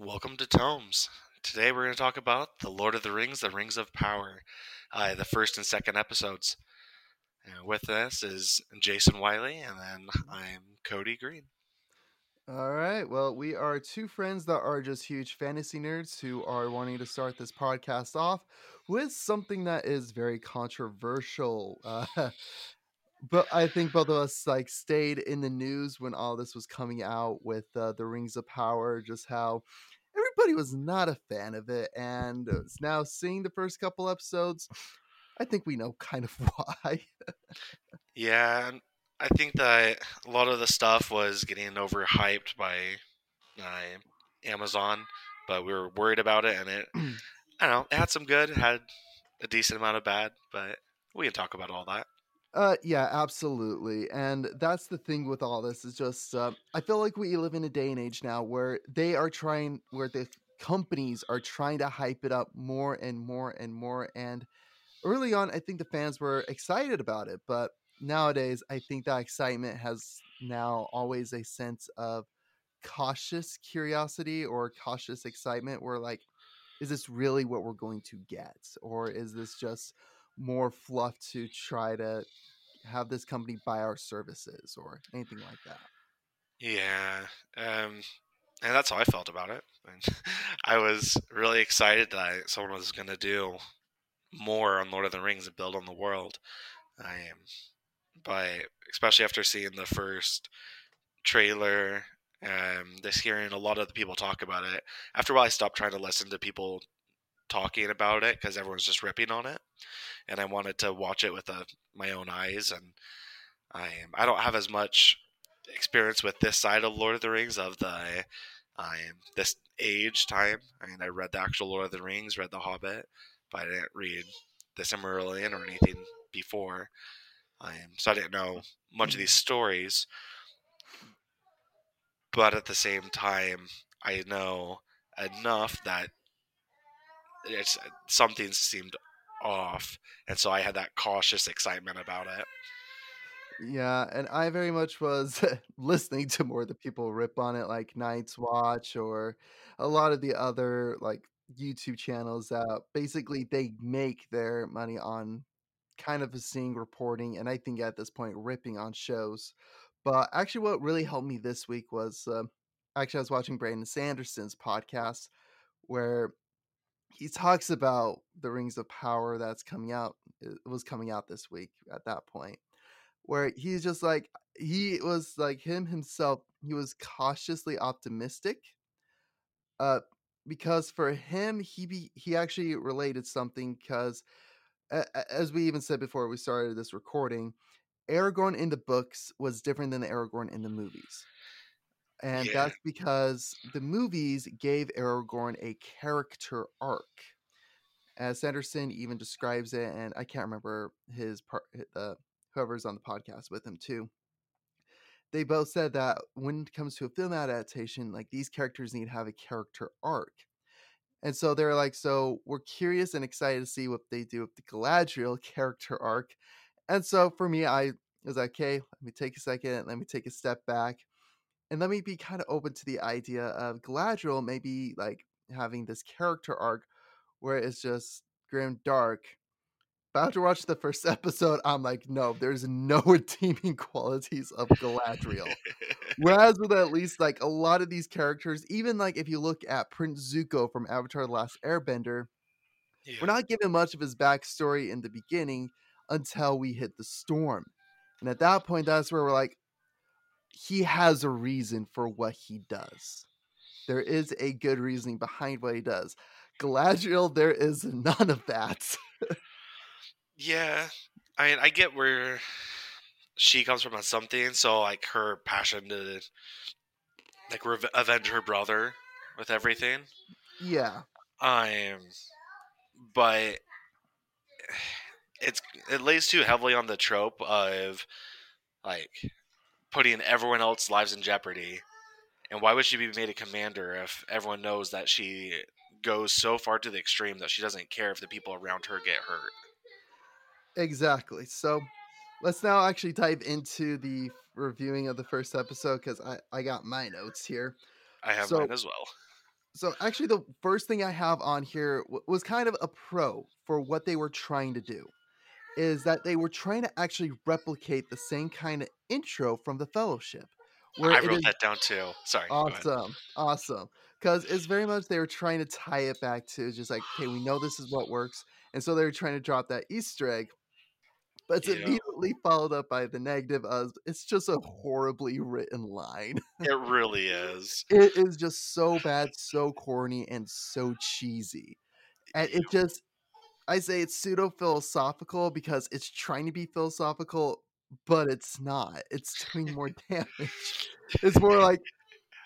Welcome to Tomes. Today we're going to talk about The Lord of the Rings, The Rings of Power, uh, the first and second episodes. And with us is Jacen Wiley, and then I'm Cody Green. All right. Well, we are two friends that are just huge fantasy nerds who are wanting to start this podcast off with something that is very controversial. Uh, but I think both of us like stayed in the news when all this was coming out with uh, the Rings of Power, just how everybody was not a fan of it, and uh, now seeing the first couple episodes, I think we know kind of why. yeah, I think that a lot of the stuff was getting overhyped by uh, Amazon, but we were worried about it, and it, I don't know, it had some good, had a decent amount of bad, but we can talk about all that. Uh, yeah, absolutely. And that's the thing with all this is just, uh, I feel like we live in a day and age now where they are trying, where the companies are trying to hype it up more and more and more. And early on, I think the fans were excited about it. But nowadays, I think that excitement has now always a sense of cautious curiosity or cautious excitement where, like, is this really what we're going to get? Or is this just more fluff to try to have this company buy our services or anything like that. Yeah, um, and that's how I felt about it. I was really excited that someone was going to do more on Lord of the Rings and build on the world. I am, but especially after seeing the first trailer, um, this hearing a lot of the people talk about it. After a while, I stopped trying to listen to people talking about it because everyone's just ripping on it, and I wanted to watch it with a, uh, my own eyes. And I am I don't have as much experience with this side of Lord of the Rings of the I am this age time. I mean, I read the actual Lord of the Rings, read The Hobbit, but I didn't read the Silmarillion or anything before. Am so I didn't know much of these stories. But at the same time, I know enough that it's something seemed off, and so I had that cautious excitement about it. Yeah, and I very much was listening to more of the people rip on it, like Night's Watch or a lot of the other like YouTube channels that basically they make their money on kind of seeing reporting, and I think at this point ripping on shows. But actually, what really helped me this week was uh, actually I was watching Brandon Sanderson's podcast where he talks about the Rings of Power that's coming out. It was coming out this week at that point, where he's just like he was like him himself. He was cautiously optimistic, uh, because for him he be, he actually related something because, as we even said before we started this recording, Aragorn in the books was different than the Aragorn in the movies. And yeah. that's because the movies gave Aragorn a character arc. As Sanderson even describes it, and I can't remember his part, the whoever's on the podcast with him too. They both said that when it comes to a film adaptation, like these characters need to have a character arc. And so they're like, so we're curious and excited to see what they do with the Galadriel character arc. And so for me, I was like, okay, let me take a second, let me take a step back and let me be kind of open to the idea of Galadriel maybe like having this character arc where it's just grim dark. But after watch the first episode, I'm like, no, there's no redeeming qualities of Galadriel. Whereas with at least like a lot of these characters, even like if you look at Prince Zuko from Avatar: The Last Airbender, yeah. we're not given much of his backstory in the beginning until we hit the storm. And at that point, that's where we're like, he has a reason for what he does. There is a good reasoning behind what he does. Galadriel, there is none of that. yeah, I mean, I get where she comes from on something. So, like, her passion to like re- avenge her brother with everything. Yeah. Um, but it's it lays too heavily on the trope of like putting everyone else's lives in jeopardy. And why would she be made a commander if everyone knows that she goes so far to the extreme that she doesn't care if the people around her get hurt? Exactly. So let's now actually dive into the reviewing of the first episode because I, I got my notes here. I have so, mine as well. So, actually, the first thing I have on here w was kind of a pro for what they were trying to do, is that they were trying to actually replicate the same kinda intro from The Fellowship, where I wrote is that down too. Sorry, Awesome. Awesome, Because it's very much they were trying to tie it back to just like, "'Kay, we know this is what works," and so they're trying to drop that Easter egg, but it's immediately followed up by the negative of it's just a horribly written line. It really is. It is just so bad, so corny, and so cheesy, and it just I say it's pseudo-philosophical because it's trying to be philosophical, but it's not, it's doing more damage. It's more like,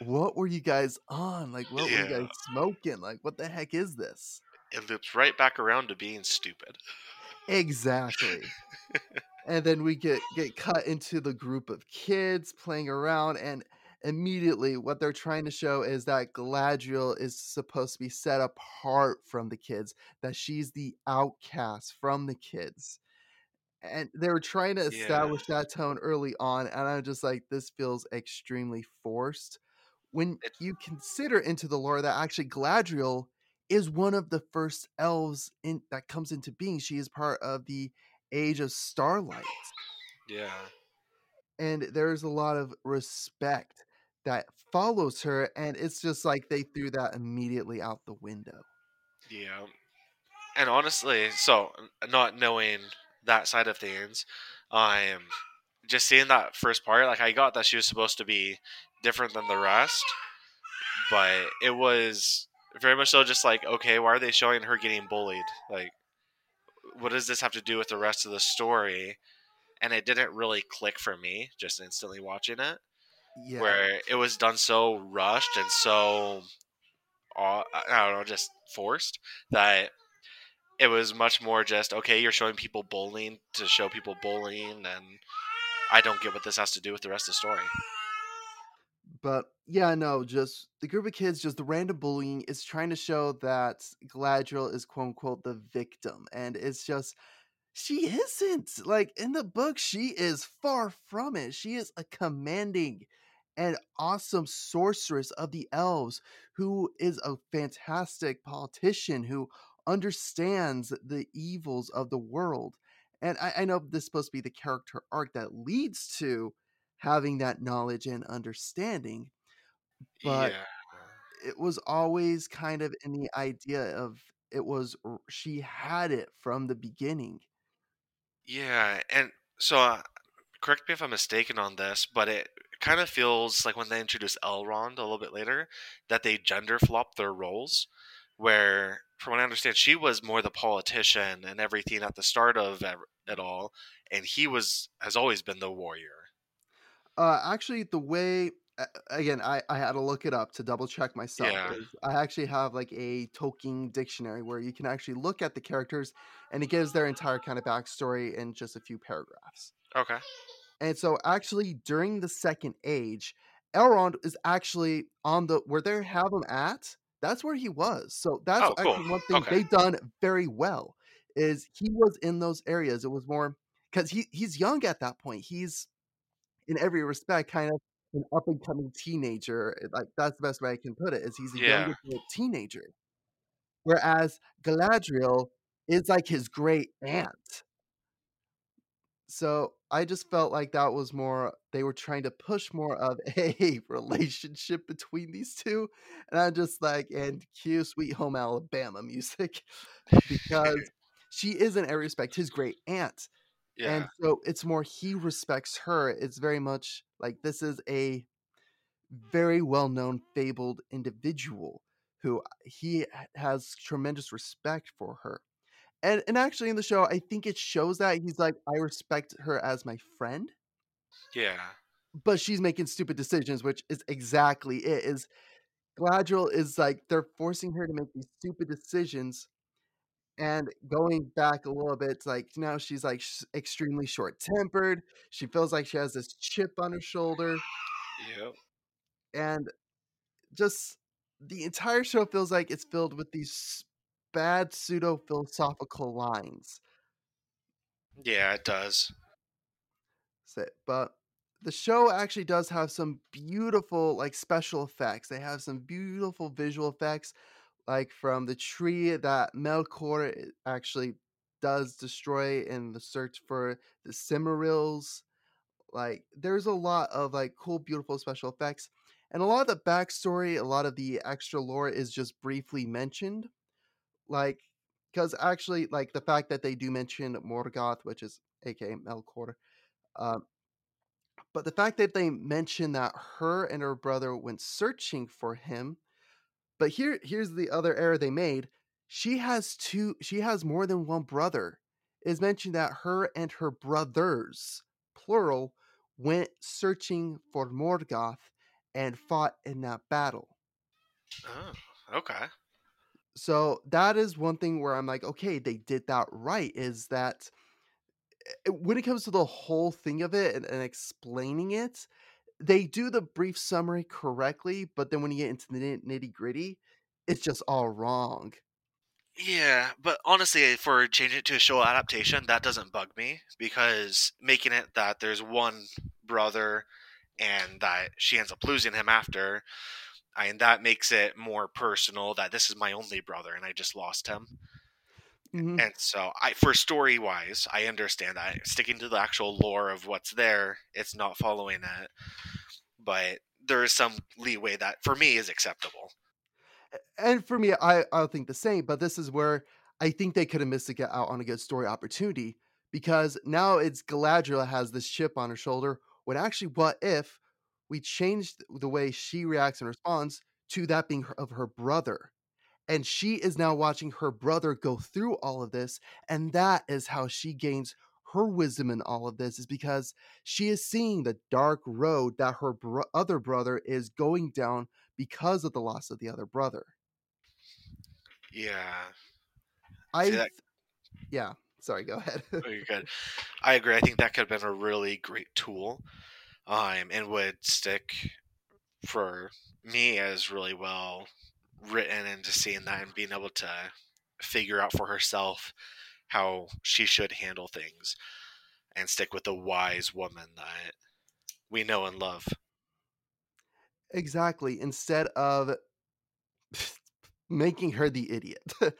"What were you guys on? Like, what were you guys smoking? Like, what the heck is this?" It loops right back around to being stupid. Exactly. And then we get get cut into the group of kids playing around, and immediately, what they're trying to show is that Galadriel is supposed to be set apart from the kids, that she's the outcast from the kids, and they were trying to Yeah. establish that tone early on, and I'm just like, "This feels extremely forced." When you consider into the lore that actually Galadriel is one of the first elves in that comes into being, she is part of the Age of Starlight. Yeah. And there's a lot of respect that follows her, and it's just like they threw mm-hmm. that immediately out the window. Yeah. And honestly, so, not knowing that side of things, I'm just seeing that first part, like, I got that she was supposed to be different than the rest, but it was very much so just like, "Okay, why are they showing her getting bullied?" Like, "What does this have to do with the rest of the story?" And it didn't really click for me just instantly watching it, Yeah. where it was done so rushed and so I don't know, just forced, that it was much more just, "Okay, you're showing people bullying to show people bullying, and I don't get what this has to do with the rest of the story." But, yeah, no, just the group of kids, just the random bullying is trying to show that Galadriel is, quote, unquote, "the victim," and it's just she isn't! Like, in the book, she is far from it, she is a commanding and awesome sorceress of the elves who is a fantastic politician who understands the evils of the world, and I I know this is supposed to be the character arc that leads to having that knowledge and understanding, but Yeah. it was always kind of in the idea of it was she had it from the beginning. Yeah, and so, uh, correct me if I'm mistaken on this, but it kinda feels like when they introduced Elrond a little bit later, that they gender flopped their roles, where, from what I understand, she was more the politician and everything at the start of it all, and he was has always been the warrior. Uh, actually, the way again, I I had to look it up to double check myself, Yeah. I actually have, like, a Tolkien dictionary where you can actually look at the characters, and it gives their entire kind of backstory in just a few paragraphs. Okay. And so, actually, during the Second Age, Elrond is actually on the where they have him at, that's where he was, so that's Oh, cool. actually one thing Okay. they've done very well, is he was in those areas, it was more 'cause he he's young at that point, he's, in every respect, kind of an up-and-coming teenager, eh, like, that's the best way I can put it, is he's a young Yeah. adult teenager. Whereas Galadriel is like his great-aunt. So, I just felt like that was more they were trying to push more of a relationship between these 2, and I'm just like and cue Sweet Home Alabama music, because she is, in every respect, his great-aunt, and so it's more he respects her, it's very much like this is a very well-known, fabled individual who, uh, he has tremendous respect for her. And and actually in the show, I think it shows that he's like, "I respect her as my friend" Yeah. but she's making stupid decisions, which is exactly it, is Galadriel is like they're forcing her to make these stupid decisions, and going back a little bit, it's like, now she's, like, extremely short-tempered, she feels like she has this chip on her shoulder Yep. and just the entire show feels like it's filled with these bad pseudo-philosophical lines. Yeah, it does. But the show actually does have some beautiful, like, special effects. They have some beautiful visual effects, like, from the tree that Melkor actually does destroy in the search for the Silmarils. Like, there's a lot of, like, cool, beautiful special effects, and a lot of the backstory, a lot of the extra lore is just briefly mentioned. Like, because actually, like, the fact that they do mention Morgoth, which is AKA Melkor, um but the fact that they mention that her and her brother went searching for him but here here's the other error they made. She has 2 she has more than 1 brother. It's mentioned that her and her brothers, plural, went searching for Morgoth and fought in that battle. Oh, okay. So, that is one thing where I'm like, "Okay, they did that right," is that eh, when it comes to the whole thing of it and and explaining it, they do the brief summary correctly, but then when you get into the nitty-gritty, it's just all wrong. Yeah, but honestly, for changing it to a show adaptation, that doesn't bug me because making it that there's one brother and that she ends up losing him after, and that makes it more personal that this is my only brother and I just lost him. Mhm. And so, I for story wise, I understand that sticking to the actual lore of what's there, it's not following it, but there is some leeway that for me is acceptable. And for me, I I think the same, but this is where I think they coulda missed a get out on a good story opportunity because now it's Galadriel has this chip on her shoulder when actually, what if we changed the way she reacts and responds to that being her of her brother? And she is now watching her brother go through all of this, and that is how she gains her wisdom in all of this is because she is seeing the dark road that her bro other brother is going down because of the loss of the other brother. Yeah. I th yeah, sorry, go ahead. Oh, you're good. I agree. I think that could have been a really great tool, um, and would stick for me as really well written and into seeing that and being able to figure out for herself how she should handle things and stick with the wise woman that we know and love. Exactly, instead of making her the idiot.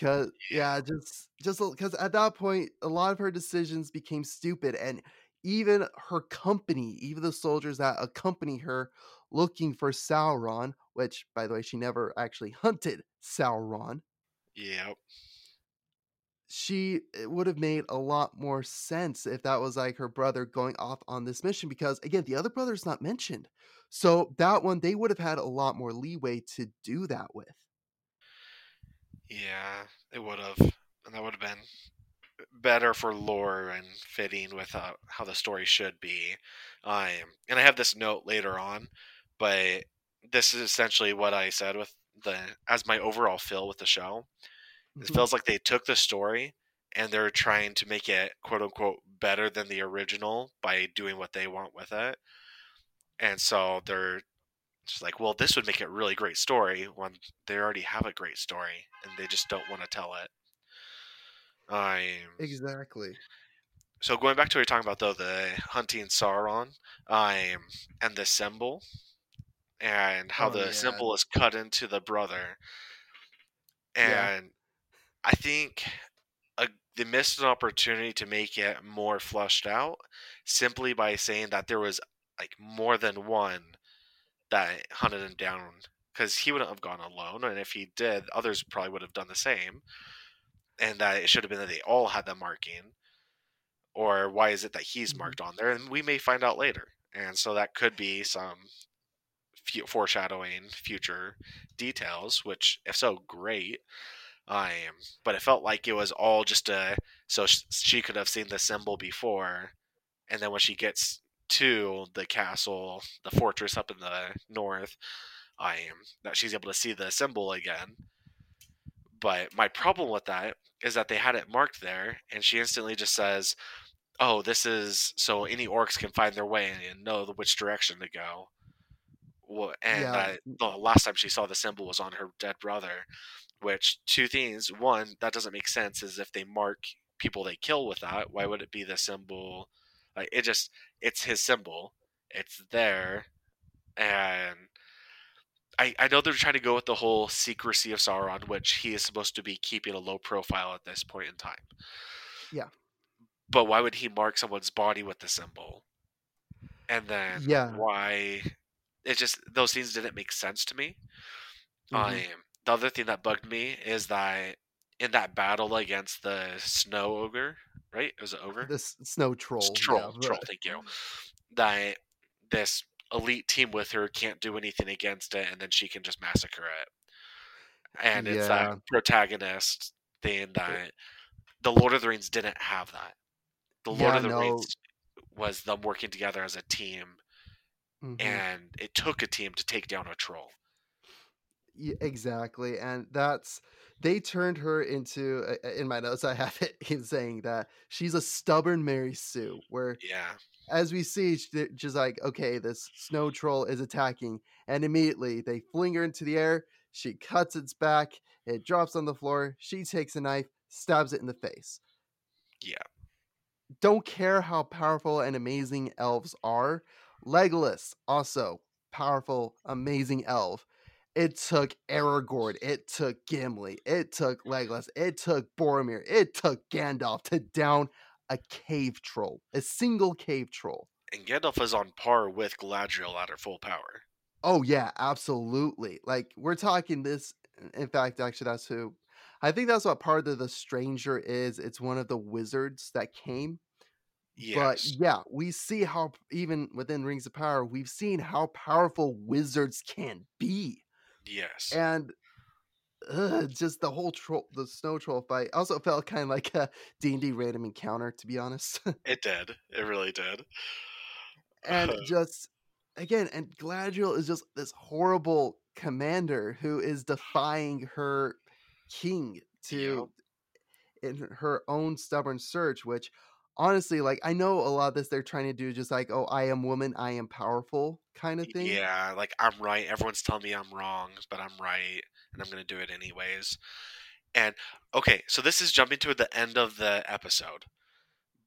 Cause yeah, just just because at that point, a lot of her decisions became stupid, and even her company, even the soldiers that accompany her looking for Sauron, which, by the way, she never actually hunted Sauron Yep. she it would have made a lot more sense if that was, like, her brother going off on this mission because, again, the other brother is not mentioned. So, that one, they would have had a lot more leeway to do that with. Yeah, it would've, and that would've been better for lore and fitting with, uh, how the story should be. Um, and I have this note later on, but this is essentially what I said with the as my overall feel with the show. It Mhm. feels like they took the story and they're trying to make it, quote, unquote, "better than the original" by doing what they want with it. And so they're just like, "Well, this would make it a really great story," when they already have a great story, and they just don't wanna tell it. I'm Exactly. So going back to what you're talking about, though, the hunting Sauron, um, and the symbol, and how Oh, the yeah. symbol is cut into the brother Yeah. and I think, uh, they missed an opportunity to make it more flushed out simply by saying that there was, like, more than one that hunted him down because he wouldn't have gone alone, and if he did, others probably would have done the same, and that it should have been that they all had the marking. Or why is it that he's Mhm. marked on there? And we may find out later, and so that could be some fu foreshadowing future details, which, if so, great. I Um, but it felt like it was all just a so sh she could have seen the symbol before, and then when she gets to the castle, the fortress up in the north, I um, that she's able to see the symbol again. But my problem with that is that they had it marked there, and she instantly just says, "Oh, this is so any orcs can find their way and know which direction to go." And Yeah, the last time she saw the symbol was on her dead brother, which 2 things, 1, that doesn't make sense, is if they mark people they kill with that, why would it be the symbol Like it just it's his symbol. It's there, and I I know they're trying to go with the whole secrecy of Sauron, which he is supposed to be keeping a low profile at this point in time. Yeah. But why would he mark someone's body with the symbol? And then Yeah. why? It just those things didn't make sense to me. Mhm. Um, the other thing that bugged me is that in that battle against the snow ogre, right? It was an ogre. This snow troll. S- yeah, troll, troll. Thank you. That this elite team with her can't do anything against it, and then she can just massacre it. And it's Yeah. that protagonist thing that the Lord of the Rings didn't have that. The Lord Yeah, of the no. Rings was them working together as a team, Mhm. and it took a team to take down a troll. Yeah, exactly, and that's they turned her into. uh, uh, In my notes, I have it in saying that she's a stubborn Mary Sue. Where, Yeah, as we see, she's like, okay, this snow troll is attacking, and immediately they fling her into the air. She cuts its back. It drops on the floor. She takes a knife, stabs it in the face. yeah, don't care how powerful and amazing elves are. Legolas, also powerful, amazing elf. It took Aragorn, it took Gimli, it took Legolas, it took Boromir, it took Gandalf to down a cave troll, a single cave troll. and Gandalf is on par with Galadriel at her full power. Oh yeah, absolutely. Like we're talking this. In fact, actually, that's who. I think that's what part of the stranger is. It's one of the wizards that came Yes. But yeah, we see how even within Rings of Power, we've seen how powerful wizards can be, yes, and ugh, just the whole troll, the snow troll fight, also felt kind of like a D and D random encounter, to be honest. it did. It really did. and just again, and Galadriel is just this horrible commander who is defying her king to in her own stubborn search, which honestly, like I know a lot of this they're trying to do just like, oh, I am woman, I am powerful kind of thing. Yeah, like I'm right. Everyone's telling me I'm wrong, but I'm right, and I'm gonna do it anyways. And okay, so this is jumping to the end of the episode,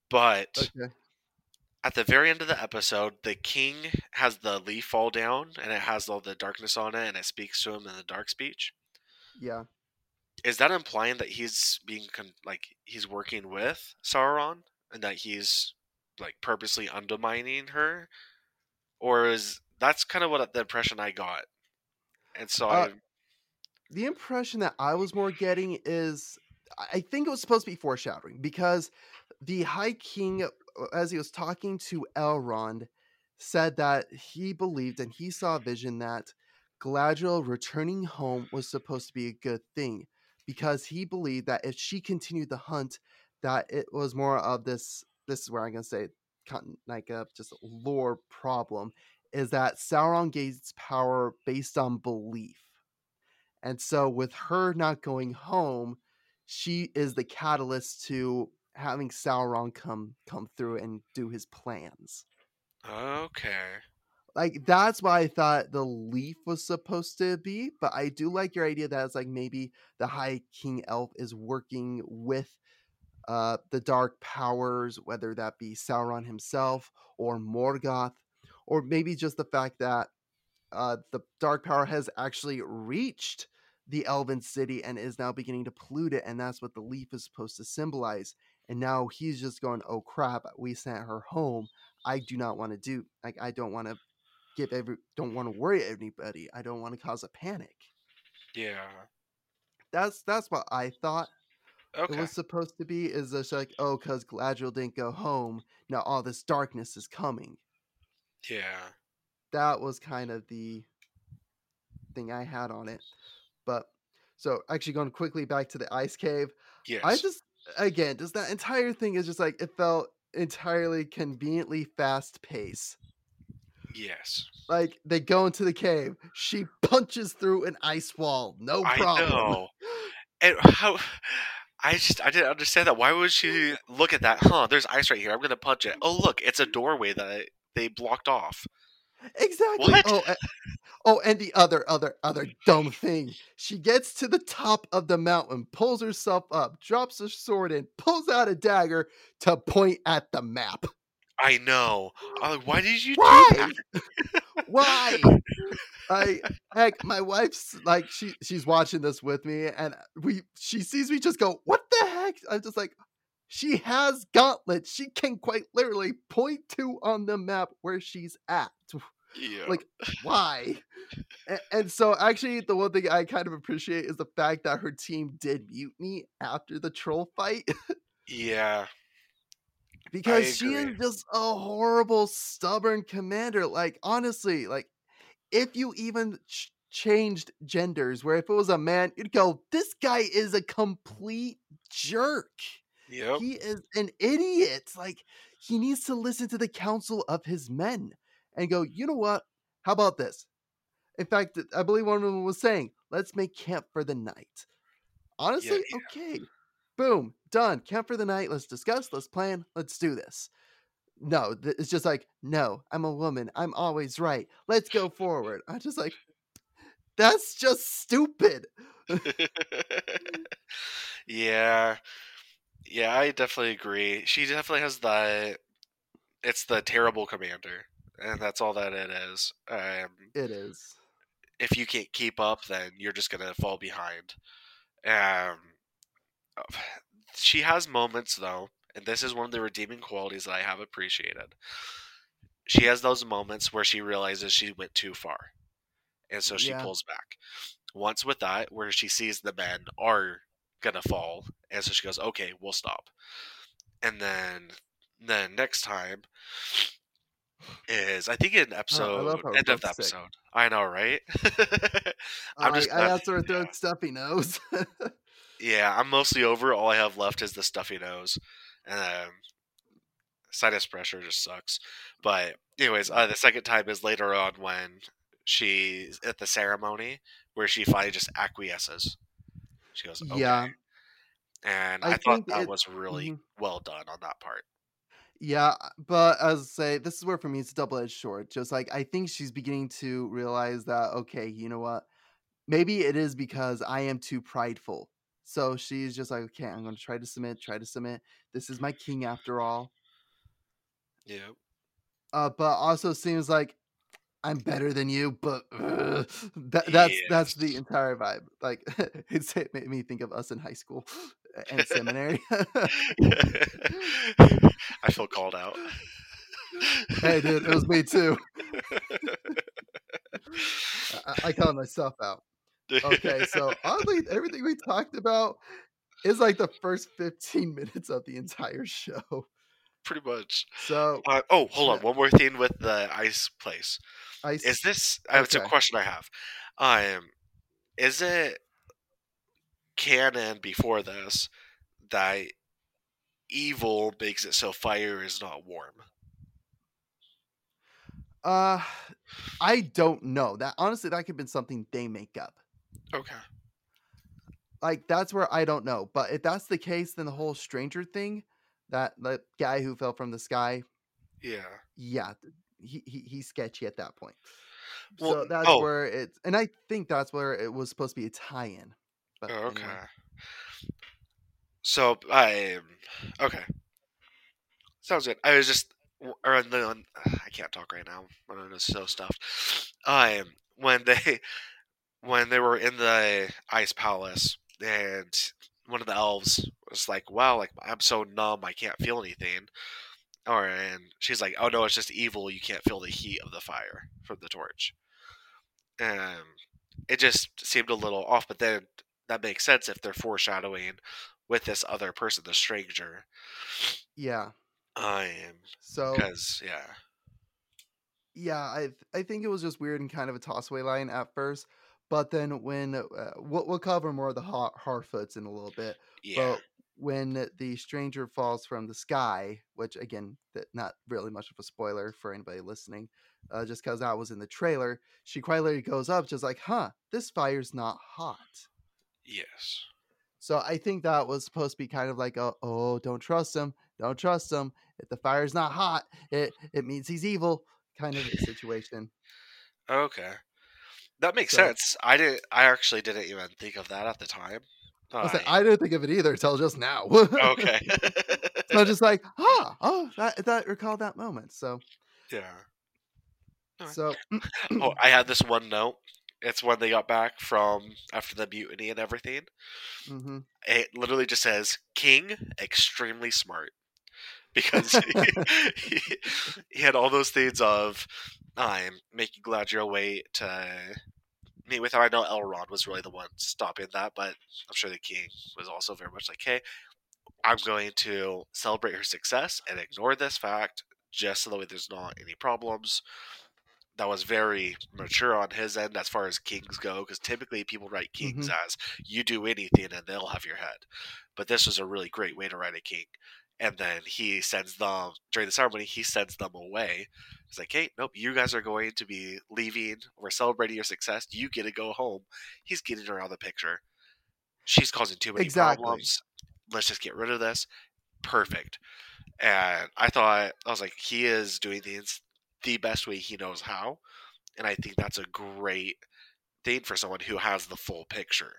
but Okay. at the very end of the episode, the king has the leaf fall down, and it has all the darkness on it, and it speaks to him in the dark speech. Yeah. Is that implying that he's being con- like he's working with Sauron, and that he's like purposely undermining her, or is that's kind of what the impression I got? And so Uh, I The impression that I was more getting is I think it was supposed to be foreshadowing because the High King, uh, as he was talking to Elrond, said that he believed and he saw a vision that Galadriel returning home was supposed to be a good thing because he believed that if she continued the hunt, that it was more of this. This is where I'm gonna say con- like a just lore problem is that Sauron gains power based on belief. And so with her not going home, she is the catalyst to having Sauron come come through and do his plans. okay. Like that's why I thought the leaf was supposed to be, but I do like your idea that it's like maybe the High King Elf is working with uh the dark powers, whether that be Sauron himself or Morgoth, or maybe just the fact that uh the dark power has actually reached the elven city and is now beginning to pollute it and that's what the leaf is supposed to symbolize and now he's just going oh crap we sent her home i do not want to do like i don't want to give every don't want to worry anybody i don't want to cause a panic Yeah. that's that's what i thought Okay. it was supposed to be is just like oh because galadriel didn't go home now all this darkness is coming Yeah. that was kind of the thing I had on it. But so actually going quickly back to the ice cave, Yes. I just again, just that entire thing is just like it felt entirely conveniently fast pace. yes. Like they go into the cave, she punches through an ice wall, no problem. I know. And how? I just I didn't understand that. Why would she look at that? Huh? There's ice right here. I'm gonna punch it. Oh look, it's a doorway that I, they blocked off. Exactly. What? Oh, oh, and the other, other, other dumb thing. She gets to the top of the mountain, pulls herself up, drops her sword and pulls out a dagger to point at the map. I know. I'm like, why did you do Why? that? Why? I heck, my wife's like she she's watching this with me, and we she sees me just go, "What the heck?" I'm just like, she has gauntlets. She can quite literally point to on the map where she's at. Yeah. Like, why? And, and so, actually, the one thing I kind of appreciate is the fact that her team did mutiny after the troll fight yeah. because she is just a horrible, stubborn commander. Like, honestly, like if you even ch- changed genders, where if it was a man, you'd go, "This guy is a complete jerk. Yep. He is an idiot. Like, he needs to listen to the counsel of his men and go, you know what? How about this? In fact, I believe one of them was saying, let's make camp for the night. Honestly, yeah. okay. Boom, done. Camp for the night. Let's discuss. Let's plan. Let's do this. No, th- it's just like, no, I'm a woman. I'm always right. Let's go forward. I'm just like, that's just stupid. yeah. Yeah, I definitely agree. She definitely has the it's the terrible commander, and that's all that it is. Um, It is. if you can't keep up, then you're just gonna fall behind. Um, she has moments though, and this is one of the redeeming qualities that I have appreciated. She has those moments where she realizes she went too far, and so she Yeah. pulls back. Once with that, where she sees the men are gonna fall, and so she goes, "Okay, we'll stop." And then, then next time is I think in episode end of the sick. episode. I know, right? I'm I, just I got sort of throat stuffy nose. Yeah, I'm mostly over. All I have left is the stuffy nose, and um, sinus pressure just sucks. But anyways, uh, the second time is later on when she's at the ceremony where she finally just acquiesces. She goes, okay. Yeah. and I I, thought that it- was really mhm. well done on that part. Yeah, but as I say, this is where for me it's a double edged sword. Just like I think she's beginning to realize that okay, you know what? Maybe it is because I am too prideful. So she's just like, okay, I'm going to try to submit, try to submit. This is my king after all. Yeah, Uh, but also seems like I'm better than you. But uh, that, that's that's the entire vibe. Like it's, it made me think of us in high school and seminary. I feel called out. hey, dude, it was me too. I, I called myself out. Okay, so oddly, everything we talked about is like the first 15 minutes of the entire show. pretty much. So Uh, oh, hold on. One more thing with the ice place. I Is this? Uh, it's a question I have. Um, is it canon before this that evil makes it so fire is not warm? uh I don't know. That honestly that could have been something they make up. Okay. Like that's where I don't know. But if that's the case, then the whole stranger thing, that that guy who fell from the sky, Yeah. yeah, he, he he's sketchy at that point. Well, so that's oh. where it's and I think that's where it was supposed to be a tie-in. But Oh, okay. anyway. So I okay. Sounds good. I was just or no, I can't talk right now. I'm just so stuffed. Um, when they when they were in the ice palace and one of the elves was like, "Wow, like I'm so numb, I can't feel anything." Or and she's like, "Oh no, it's just evil. You can't feel the heat of the fire from the torch." Um, it just seemed a little off, but then that makes sense if they're foreshadowing with this other person, the stranger. Yeah. I am. So because yeah, yeah, I th- I think it was just weird and kind of a tossaway line at first, but then when uh, we'll, we'll cover more of the har- Harfoots in a little bit, yeah, but when the stranger falls from the sky, which again, that not really much of a spoiler for anybody listening, uh, just because that was in the trailer, she quietly goes up, just like, "Huh, this fire's not hot." Yes, So I think that was supposed to be kind of like a, "Oh, don't trust him, don't trust him. If the fire's not hot, it it means he's evil." Kind of a situation. okay, that makes So- sense. I didn't. I actually didn't even think of that at the time. I like, I- didn't think of it either until just now. okay. so I'm just like, ah, oh, that, that recalled that moment. So, yeah. Alright. so Oh, I had this one note. It's when they got back from after the mutiny and everything. hmm It literally just says King extremely smart because he, he, he had all those things of I'm making Galadriel wait to meet with her. I know Elrond was really the one stopping that, but I'm sure the king was also very much like, hey, I'm going to celebrate her success and ignore this fact just so that way there's not any problems. That was very mature on his end as far as kings go, because typically people write kings mm-hmm. as you do anything and they'll have your head. But this was a really great way to write a king. And then he sends them during the ceremony. He sends them away. He's like, "Hey, nope, you guys are going to be leaving. We're celebrating your success. You get to go home." He's getting her out of the picture. She's causing too many Exactly. problems. Let's just get rid of this. Perfect. And I thought I was like, he is doing things the best way he knows how, and I think that's a great thing for someone who has the full picture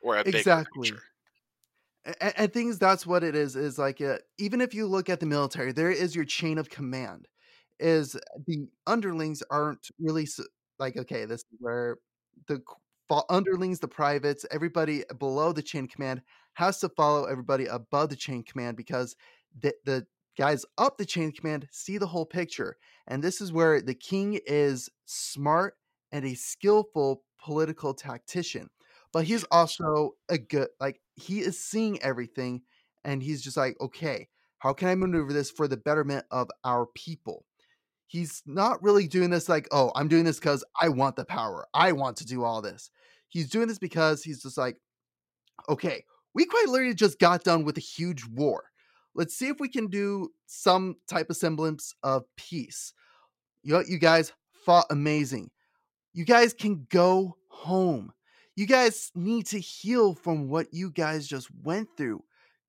or a Exactly. picture. and, and things that's what it is is like uh, even if you look at the military there is your chain of command is the underlings aren't really like okay this is where the underlings the privates everybody below the chain of command has to follow everybody above the chain of command because the, the guys up the chain of command see the whole picture and this is where the king is smart and a skillful political tactician but he's also a good like he is seeing everything and he's just like okay how can i maneuver this for the betterment of our people? He's not really doing this like oh i'm doing this because i want the power. I want to do all this. He's doing this because he's just like okay we quite literally just got done with a huge war let's see if we can do some type of semblance of peace you know you guys fought amazing you guys can go home you guys need to heal from what you guys just went through.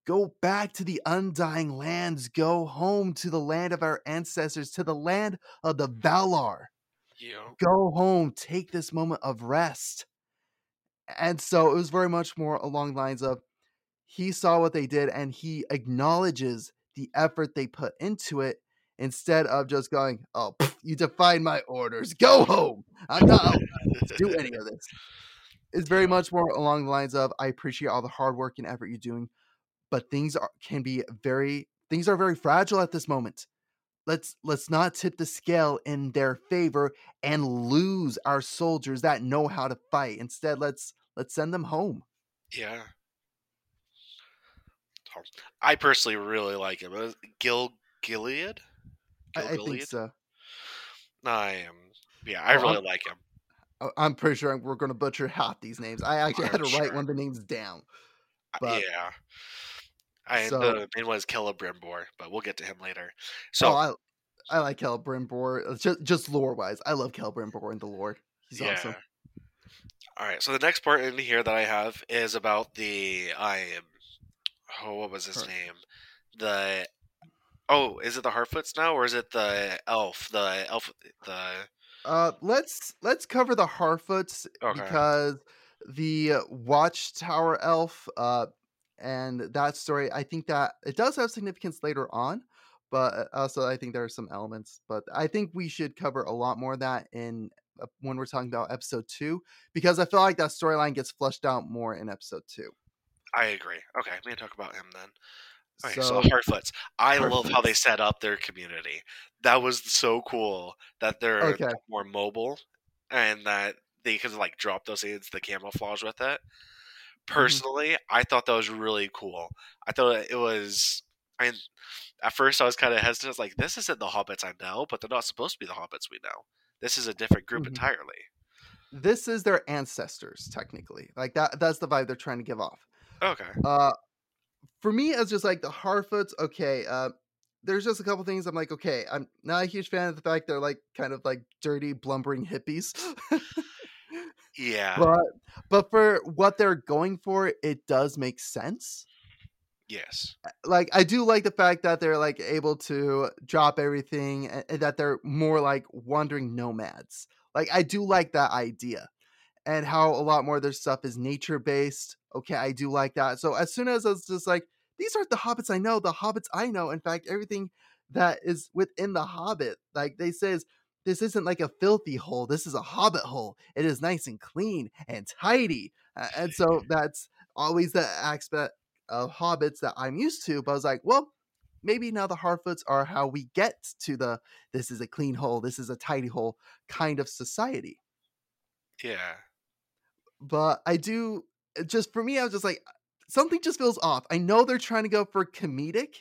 Go back to the undying lands. Go home to the land of our ancestors, to the land of the Valar. Know? Go home. Take this moment of rest. And so it was very much more along the lines of he saw what they did and he acknowledges the effort they put into it instead of just going, oh, pff, you defied my orders. Go home. I'm not to do any of this it's very much more along the lines of I appreciate all the hard work and effort you're doing, but things are can be very things are very fragile at this moment. Let's let's not tip the scale in their favor and lose our soldiers that know how to fight. Instead, let's let's send them home. Yeah. I personally really like him. Uh, Gil Gilead. I, I think Gil-Gilead? so. I am. Yeah, I Oh, really I'm- like him. I- I'm pretty sure we're going to butcher half these names. I actually I'm had to write one of the names down. Uh, but- yeah. I so- the main one is Celebrimbor, but we'll get to him later. So So oh, I I like Celebrimbor. Just just lore wise, I love Celebrimbor in the lore. He's yeah. awesome. All right. So the next part in here that I have is about the I am. Oh, what was his Har- name? The oh, is it the Harfoots now, or is it the elf? The elf. The Uh, let's let's cover the Harfoots Okay. because the Watchtower Elf, uh, and that story. I think that it does have significance later on, but uh, also I think there are some elements. But I think we should cover a lot more of that in uh, when we're talking about episode two because I feel like that storyline gets flushed out more in episode two. I agree. Okay, we can talk about him then. Okay, so so, Harfoots. I love how they set up their community. That was so cool that they're Okay. more mobile and that they could like drop those things, the camouflage with it. Mm-hmm. Personally, I thought that was really cool. I thought it was. I at first I was kind of hesitant. I was like, this isn't the hobbits I know, but they're not supposed to be the hobbits we know. This is a different group Mhm. entirely. this is their ancestors technically. Like that. That's the vibe they're trying to give off. Okay. Uh, for me, it's just like the Harfoots. Okay, uh, there's just a couple things I'm like, okay, I'm not a huge fan of the fact they're like kind of like dirty, blumbering hippies. Yeah. but but for what they're going for, it does make sense. yes. Like I do like the fact that they're like able to drop everything and, and that they're more like wandering nomads. Like I do like that idea. And how a lot more of their stuff is nature based. Okay, I do like that. So as soon as I was just like, these aren't the hobbits I know, the hobbits I know. In fact, everything that is within the hobbit, like they says, this isn't like a filthy hole. This is a hobbit hole. It is nice and clean and tidy. Uh, and so that's always the aspect of hobbits that I'm used to. But I was like, well, maybe now the Harfoots are how we get to the this is a clean hole, this is a tidy hole kind of society. Yeah. But I do just for me, I was just like something just feels off. I know they're trying to go for comedic.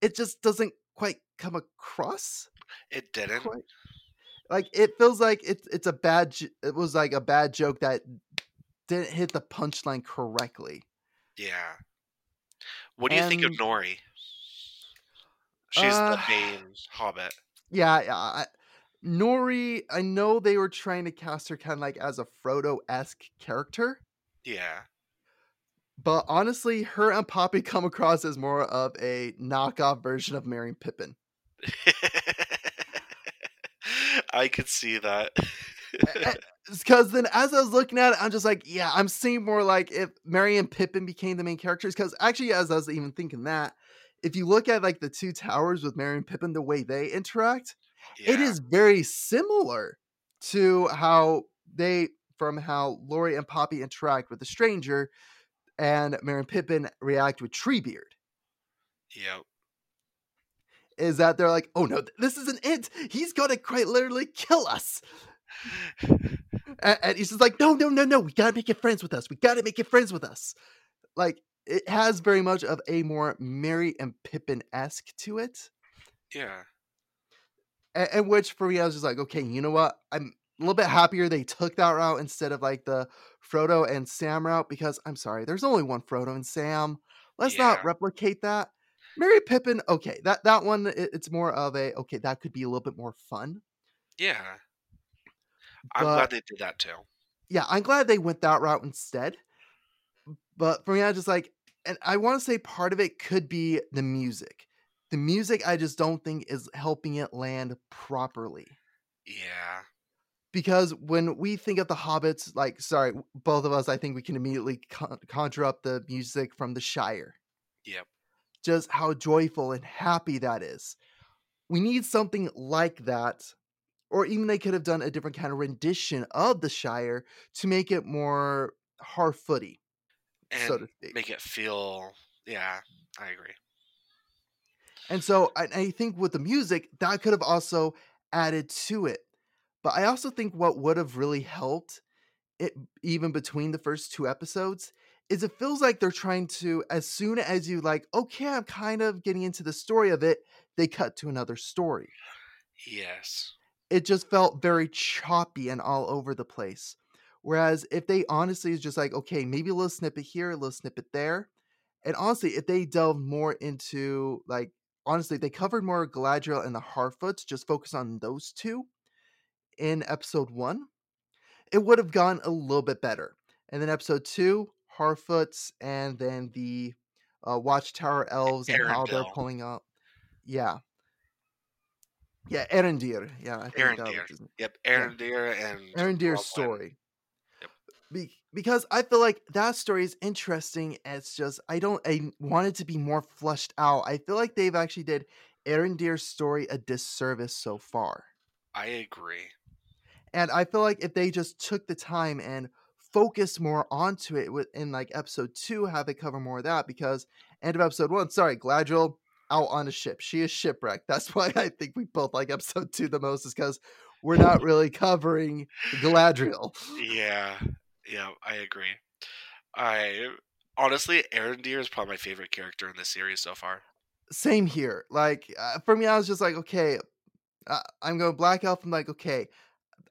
It just doesn't quite come across. It didn't. Quite. Like it feels like it's it's a bad. It was like a bad joke that didn't hit the punchline correctly. Yeah. What do you think of Nori? She's uh, the main hobbit. yeah, yeah. I, Nori, I know they were trying to cast her kind of like as a Frodo esque character, Yeah. but honestly, her and Poppy come across as more of a knockoff version of and Pippin. I could see that. Because then, as I was looking at it, I'm just like, yeah, I'm seeing more like if Merry and Pippin became the main characters. Because actually, as I was even thinking that, if you look at like the two towers with Merry and Pippin, the way they interact, it yeah. is very similar to how they, from how Lori and Poppy interact with the stranger, and Merry and Pippin react with Treebeard. Yep. Is that they're like, oh no, this isn't it. He's gonna quite literally kill us. And, and he's just like, no, no, no, no. We gotta make it friends with us. We gotta make it friends with us. Like it has very much of a more Mary and Pippin esque to it, Yeah. And, and which for me I was just like, okay, you know what? I'm a little bit happier they took that route instead of like the Frodo and Sam route because I'm sorry, there's only one Frodo and Sam. Let's Yeah. not replicate that. Mary Pippin, okay, that that one it- it's more of a okay, that could be a little bit more fun. Yeah. I'm But glad they did that too. yeah, I'm glad they went that route instead. But for me, I just like, and I want to say part of it could be the music. The music, I just don't think is helping it land properly. Yeah. Because when we think of the hobbits, like, sorry, both of us, I think we can immediately con- conjure up the music from the Shire. Yep. Just how joyful and happy that is. We need something like that. Or even they could have done a different kind of rendition of the Shire to make it more Harfooty, so And to speak. make it feel. Yeah. I agree. And so I, I think with the music, that could have also added to it. But I also think what would have really helped it even between the first two episodes is it feels like they're trying to as soon as you like okay i'm kind of getting into the story of it they cut to another story Yes. it just felt very choppy and all over the place whereas if they honestly is just like okay maybe a little snippet here a little snippet there and honestly if they delve more into like honestly they covered more galadriel and the harfoots just focus on those two in episode one it would have gone a little bit better. And then episode two, Harfoots, and then the uh, Watchtower elves and how they're pulling up. Yeah. Yeah, Arondir. Yeah, I think that was Arondir. his name. Yep. Yeah, and Arondir's story. Yep. Be- because I feel like that story is interesting. It's just I don't I want it to be more flushed out. I feel like they've actually did Aaron Arondir's story a disservice so far. I agree. And I feel like if they just took the time and focused more onto it within like episode two, have it cover more of that because end of episode one, sorry, Galadriel out on a ship. She is shipwrecked. That's why I think we both like episode two the most, is because we're not really covering Galadriel. Yeah. Yeah. I agree. I honestly, Arondir is probably my favorite character in this series so far. Same here. Like uh, for me, I was just like, okay, uh, I'm going Black Elf. I'm like, okay,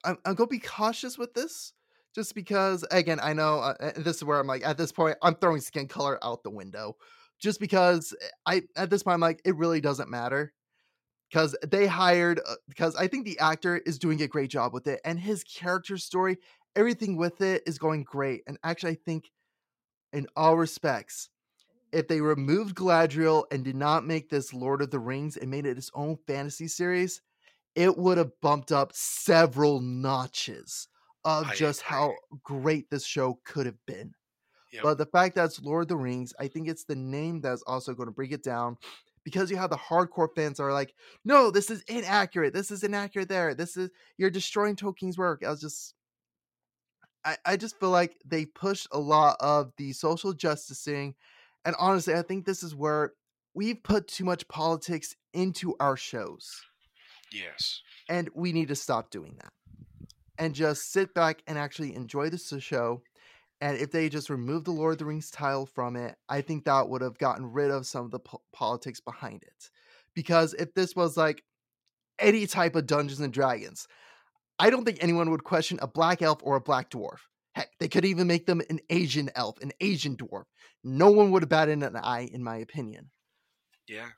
I'm, I'm going to be cautious with this. Just because, again, I know uh, uh, this is where I'm like, at this point, I'm throwing skin color out the window. Just because eh, I, at this point, I'm like, it really doesn't matter. Because they hired, uh, because I think the actor is doing a great job with it. And his character story, everything with it is going great. And actually, I think in all respects, if they removed Galadriel and did not make this Lord of the Rings and made it its own fantasy series, it would have bumped up several notches of I just agree. how great this show could have been. Yep. But the fact that it's Lord of the Rings, I think it's the name that's also going to bring it down because you have the hardcore fans that are like, no, this is inaccurate. This is inaccurate there. This is you're destroying Tolkien's work. I was just I, I just feel like they pushed a lot of the social justicing. And honestly, I think this is where we've put too much politics into our shows. Yes. And we need to stop doing that. And just sit back and actually enjoy the uh, show. And if they just removed the Lord of the Rings title from it, I think that would have gotten rid of some of the po- politics behind it. Because if this was like any type of Dungeons and Dragons, I don't think anyone would question a black elf or a black dwarf. Heck, they could even make them an Asian elf, an Asian dwarf. No one would have batted an eye, in my opinion. Yeah.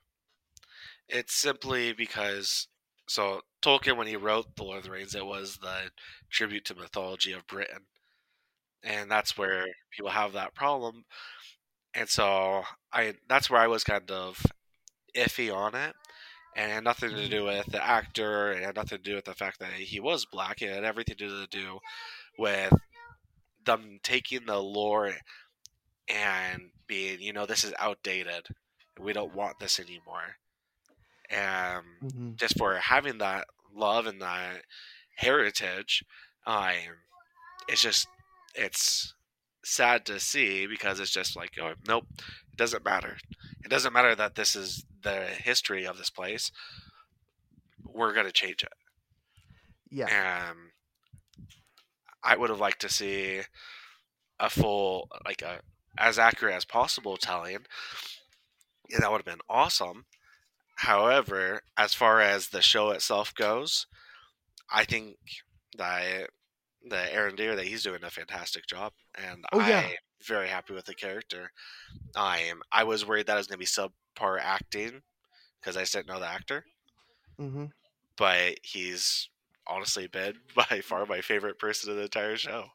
It's simply because so Tolkien when he wrote The Lord of the Rings, it was the tribute to mythology of Britain. And that's where people have that problem. And so I that's where I was kind of iffy on it. And had nothing to Mhm. do with the actor, it had nothing to do with the fact that he was black, it had everything to do with them taking the lore and being, you know, this is outdated. We don't want this anymore. Um, Mhm. just for having that love and that heritage, um, it's just it's sad to see because it's just like, oh, nope, it doesn't matter. It doesn't matter that this is the history of this place. We're gonna change it. Yeah. Um, I would have liked to see a full, like a as accurate as possible telling. Yeah, that would have been awesome. However, as far as the show itself goes, I think that the Arondir that he's doing a fantastic job, and Oh, yeah. I'm very happy with the character. I am. I was worried that it was going to be subpar acting because I didn't know the actor, hmm but he's honestly been by far my favorite person in the entire show.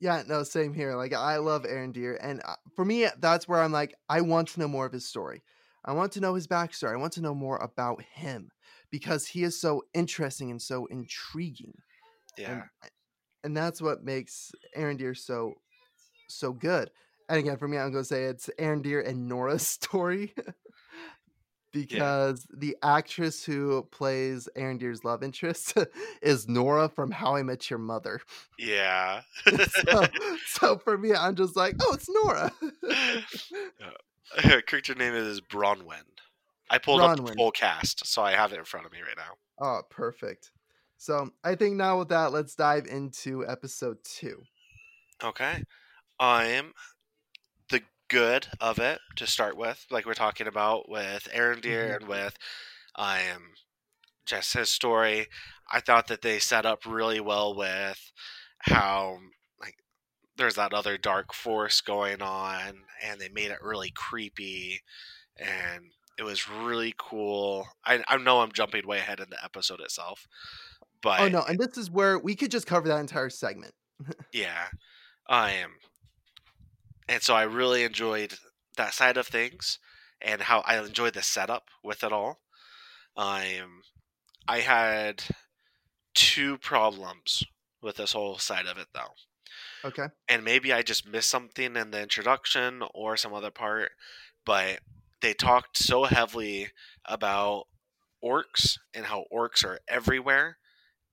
Yeah, no, same here. Like, I love Arondir. And uh, for me, that's where I'm like, I want to know more of his story. I want to know his backstory. I want to know more about him because he is so interesting and so intriguing. Yeah, And, and that's what makes Arondir so so good. And again, for me, I'm going to say it's Arondir and Nora's story because the actress who plays Arondir's love interest is Nora from How I Met Your Mother. yeah. So, so for me, I'm just like, oh, it's Nora. Her character name is Bronwyn. I pulled up the Bronwyn. full cast, so I have it in front of me right now. oh, perfect. So I think now with that, let's dive into episode two. Okay. I'm the good of it to start with, like we're talking about with Arondir and with um just his story. I thought that they set up really well with how like there's that other dark force going on and they made it really creepy and it was really cool. I, I know I'm jumping way ahead in the episode itself, but Oh no, and this is where we could just cover that entire segment. Yeah, I am. And so I really enjoyed that side of things and how I enjoyed the setup with it all. Um, I had two problems with this whole side of it though. Okay. And maybe I just missed something in the introduction or some other part, but they talked so heavily about orcs and how orcs are everywhere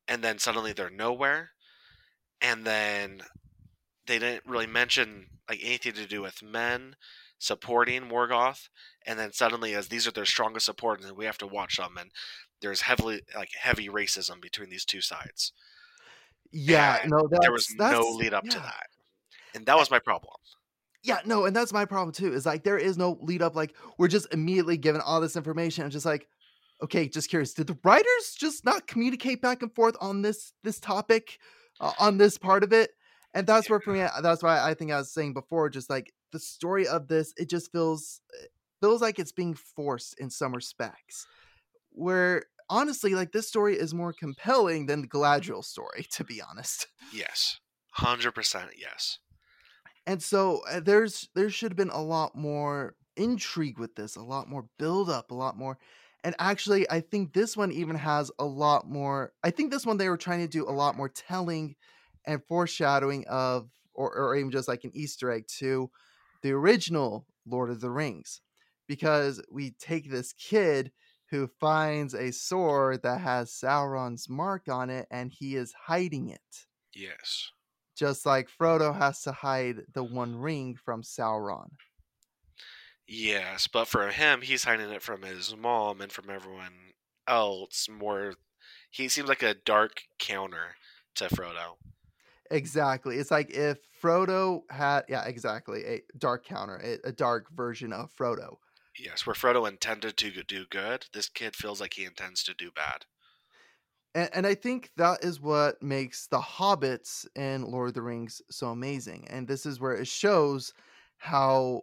and then suddenly they're nowhere and then they didn't really mention like anything to do with men supporting Morgoth, and then suddenly as these are their strongest supporters, and we have to watch them, and there's heavily like heavy racism between these two sides. Yeah, And no, there was no lead up to that, and that was my problem. Yeah, no, and that's my problem too. Is like there is no lead up. Like we're just immediately given all this information. and just like, okay, just curious. Did the writers just not communicate back and forth on this this topic, uh, on this part of it? And that's where for me, uh, that's why I think I was saying before, just like the story of this, it just feels it feels like it's being forced in some respects. Where honestly, like this story is more compelling than the Galadriel story, to be honest. Yes, hundred percent. Yes. and so uh, there's there should have been a lot more intrigue with this a lot more build up a lot more and actually i think this one even has a lot more i think this one they were trying to do a lot more telling and foreshadowing of, or, or even just like an Easter egg to the original Lord of the Rings. Because we take this kid who finds a sword that has Sauron's mark on it and he is hiding it. Yes. Just like Frodo has to hide the One Ring from Sauron. Yes, but for him, he's hiding it from his mom and from everyone else. More, he seems like a dark counter to Frodo. Exactly. It's like if Frodo had, yeah, exactly, a dark counter, a, a dark version of Frodo. Yes, where Frodo intended to do good, this kid feels like he intends to do bad. And, and I think that is what makes the hobbits in Lord of the Rings so amazing. And this is where it shows how,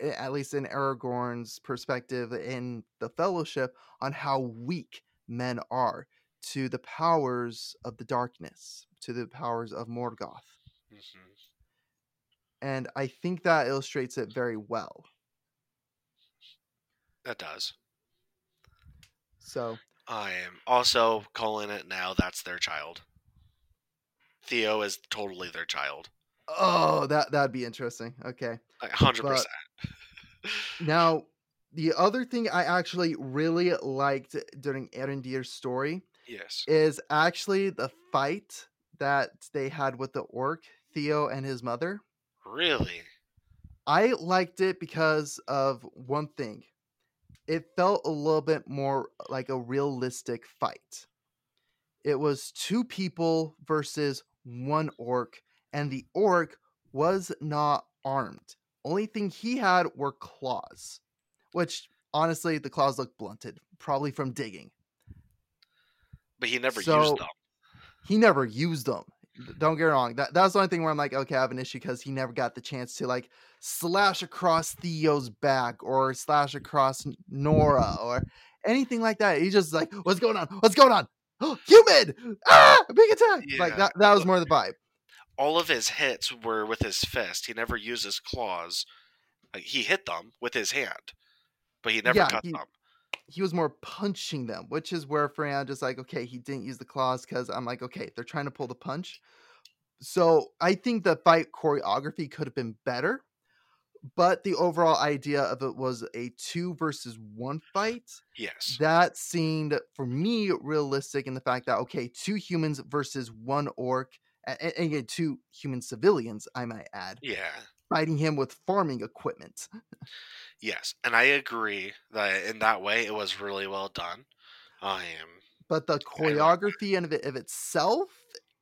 at least in Aragorn's perspective in the Fellowship, on how weak men are to the powers of the darkness, to the powers of Morgoth. hmm And I think that illustrates it very well. That does. So, I am also calling it now. That's their child. Theo is totally their child. oh, that that'd be interesting. Okay. Hundred percent. Now, the other thing I actually really liked during Arondir's story Yes. is actually the fight that they had with the orc, Theo and his mother. Really? I liked it because of one thing. It felt a little bit more uh, like a realistic fight. It was two people versus one orc, and the orc was not armed. Only thing he had were claws, which honestly, the claws looked blunted, probably from digging. But he never So- used them. He never used them. Don't get wrong. That that's the only thing where I'm like, okay, I have an issue because he never got the chance to like slash across Theo's back or slash across Nora or anything like that. He's just like, what's going on? What's going on? Human! Ah, big attack! Like that. That was more the vibe. All of his hits were with his fist. He never used his claws. Like he hit them with his hand, but he never Yeah, cut he- them. He was more punching them, which is where I'm just like, okay, he didn't use the claws because I'm like, okay, they're trying to pull the punch. So I think the fight choreography could have been better, but the overall idea of it was a two versus one fight. Yes. That seemed for me realistic in the fact that okay, two humans versus one orc, a- a- and again, two human civilians, I might add, Yeah. Fighting him with farming equipment. Yes. And I agree that in that way it was really well done. I am. but the I like that. choreography and of it of itself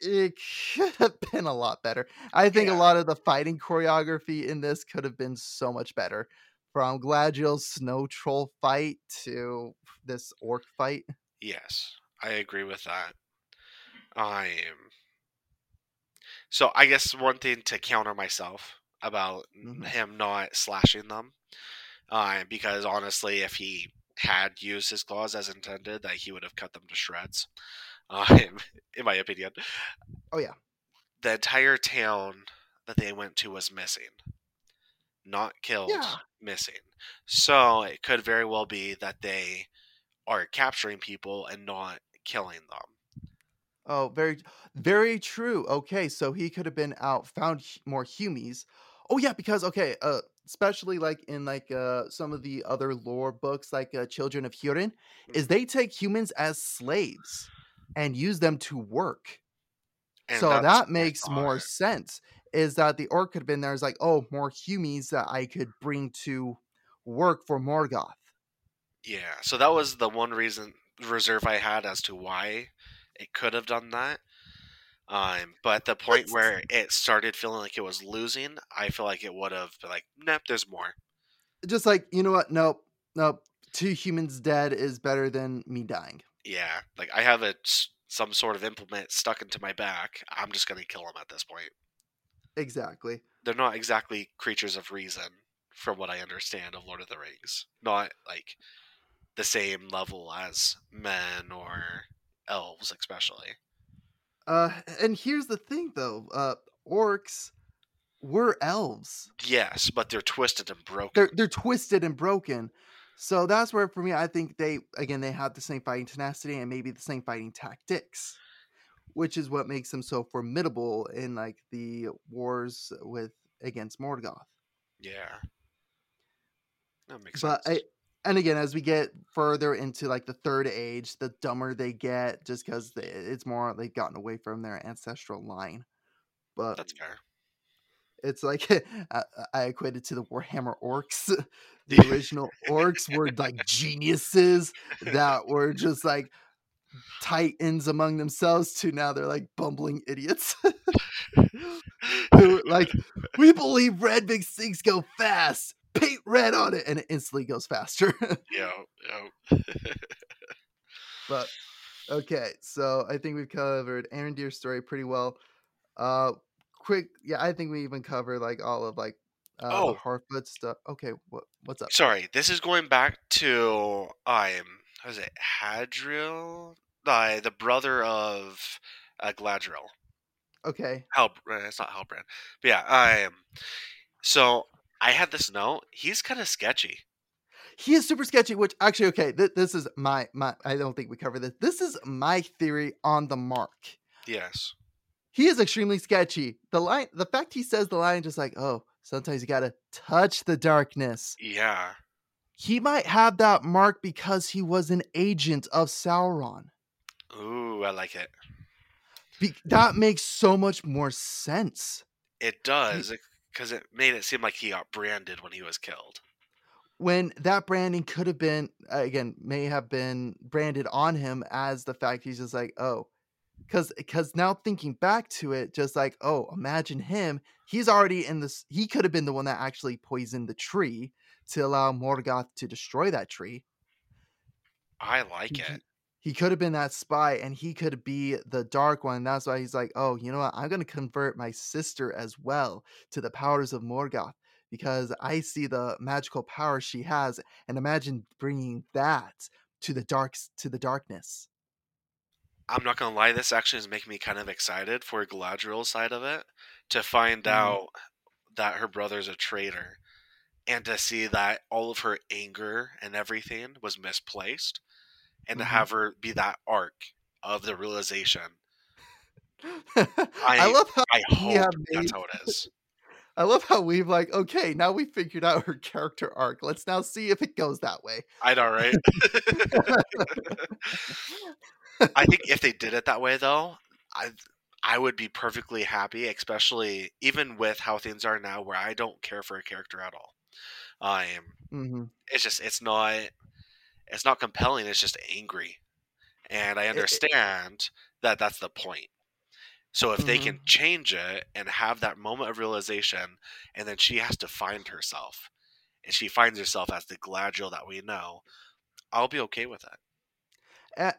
it should have been a lot better i think a lot of the fighting choreography in this could have been so much better from galadriel's snow troll fight to this orc fight Yes. I agree with that. I am. So I guess one thing to counter myself about Mhm. him not slashing them, uh, because honestly, if he had used his claws as intended, that he would have cut them to shreds. Uh, in my opinion. Oh, yeah. The entire town that they went to was missing, not killed, Yeah. missing. So it could very well be that they are capturing people and not killing them. oh very very true okay so he could have been out found more humies oh yeah because okay uh especially like in like uh some of the other lore books like uh, children of hurin is they take humans as slaves and use them to work. And so that makes more sense is that the orc could have been there is like oh more humies that i could bring to work for morgoth. Yeah, so that was the one reason reserve I had as to why it could have done that. Um, but the point where it started feeling like it was losing, I feel like it would have been like, nope, there's more. just like you know what nope nope two humans dead is better than me dying Yeah, like I have a some sort of implement stuck into my back. I'm just gonna kill them at this point. exactly They're not exactly creatures of reason, from what I understand of Lord of the Rings. Not like the same level as men or elves, especially. Uh, and here's the thing, though. Uh, orcs were elves. Yes, but they're twisted and broken. They're they're twisted and broken. So that's where, for me, I think they again they have the same fighting tenacity and maybe the same fighting tactics. which is what makes them so formidable in like the wars with against Morgoth. Yeah. That makes But sense. I, and again, as we get further into like the third age, the dumber they get, just because it's more they've gotten away from their ancestral line. But That's fair. it's like I, I equated to the Warhammer orcs. The original orcs were like geniuses that were just like titans among themselves. To now they're like bumbling idiots who like we believe red big things go fast. Paint red on it, and it instantly goes faster. Yeah. Yeah. But okay, so I think we've covered Arondir's story pretty well. Uh quick, yeah, I think we even covered like all of like uh Oh. the Harfoot stuff. Okay, what what's up? Sorry, this is going back to I'm um, how is it Hadriel, uh, the brother of uh, Galadriel. Okay. Hal, uh, it's not Halbrand, but yeah. Um, so I had this note. He's kind of sketchy. He is super sketchy, which actually okay, th- this is my my I don't think we covered this. This is my theory on the mark. Yes. He is extremely sketchy. The line the fact he says the line just like, "Oh, sometimes you got to touch the darkness." Yeah. He might have that mark because he was an agent of Sauron. Ooh, I like it. Be- that makes so much more sense. It does because it made it seem like he got branded when he was killed. When that branding could have been uh, again may have been branded on him as the fact he's just like, "Oh, because because now thinking back to it, just like, oh, imagine him. He's already in this. He could have been the one that actually poisoned the tree to allow Morgoth to destroy that tree. I like it. He could have been that spy, and he could be the dark one. That's why he's like, oh, you know what? I'm going to convert my sister as well to the powers of Morgoth because I see the magical power she has, and imagine bringing that to the darks to the darkness. I'm not gonna lie, this actually is making me kind of excited for Galadriel's side of it to find Mhm. out that her brother's a traitor and to see that all of her anger and everything was misplaced and to Mhm. have her be that arc of the realization. I, I- love how I hope have that's how it is. I love how we've like okay now we figured out her character arc. Let's now see if it goes that way. I know, right? I think if they did it that way, though, I I would be perfectly happy, especially even with how things are now, where I don't care for a character at all. Um, hmm it's just it's not it's not compelling. It's just angry, and I it- understand that that's the point. So if they Mhm. can change it and have that moment of realization, and then she has to find herself, and she finds herself as the Galadriel that we know, I'll be okay with it.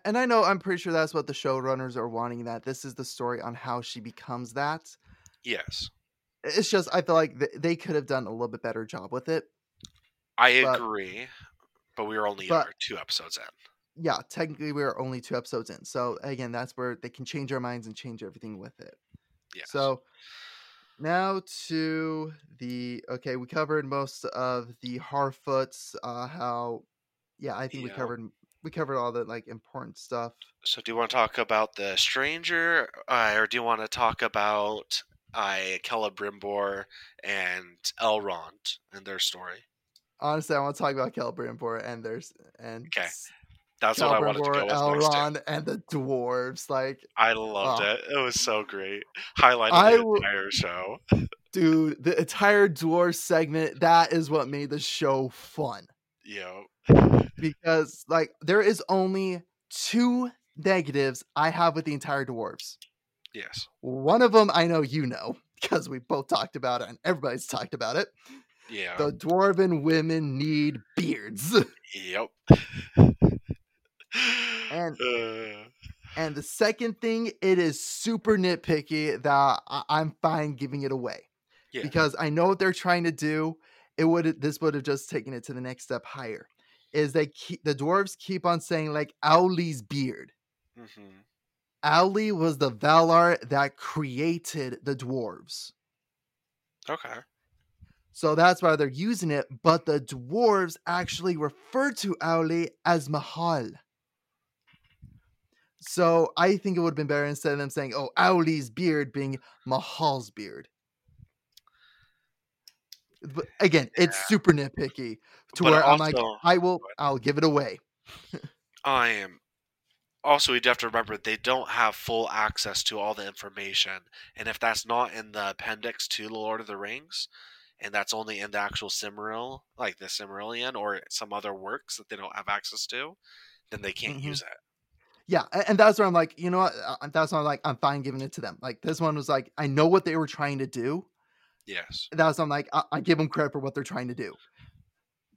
And I know I'm pretty sure that's what the showrunners are wanting. That this is the story on how she becomes that. Yes, It's just I feel like th- they could have done a little bit better job with it. I But- agree, but we are only but- our two episodes in. Yeah, technically we're only two episodes in, so again, that's where they can change our minds and change everything with it. Yeah. So now to the okay, we covered most of the Harfoots. Uh, how yeah, I think we covered we covered all the like important stuff. So, do you want to talk about the stranger, uh, or do you want to talk about I uh, Celebrimbor and Elrond and their story? Honestly, I want to talk about Celebrimbor and there's and Okay, That's what I wanted to go with next. Elrond, and the dwarves. Like, I loved Oh. it. It was so great. Highlighted I the w- entire show. dude, the entire dwarf segment that is what made the show fun. Know, because like there is only two negatives I have with the entire dwarves. yes. One of them I know you know because we both talked about it and everybody's talked about it. Yeah. The dwarven women need beards. Yep. And- Uh, and the second thing, it is super nitpicky that I- I'm fine giving it away Yeah. because I know what they're trying to do. It would this would have just taken it to the next step higher. Is they keep the dwarves keep on saying like Aulë's beard. mhm. Aulë was the Valar that created the dwarves. Okay. So that's why they're using it, but the dwarves actually refer to Aulë as Mahal. So I think it would have been better instead of them saying, "Oh, Aulë's beard," being Mahal's beard. But again, it's super nitpicky to But where I'm like, I will, I'll give it away. I am. Also, do have to remember they don't have full access to all the information, and if that's not in the appendix to the Lord of the Rings, and that's only in the actual Silmaril, like the Silmarillion or some other works that they don't have access to, then they can't Mhm. use it. Yeah, and that's where I'm like, you know what? That's why I'm like, I'm fine giving it to them. Like this one was like, I know what they were trying to do. Yes. That's why I'm like, I, I give them credit for what they're trying to do.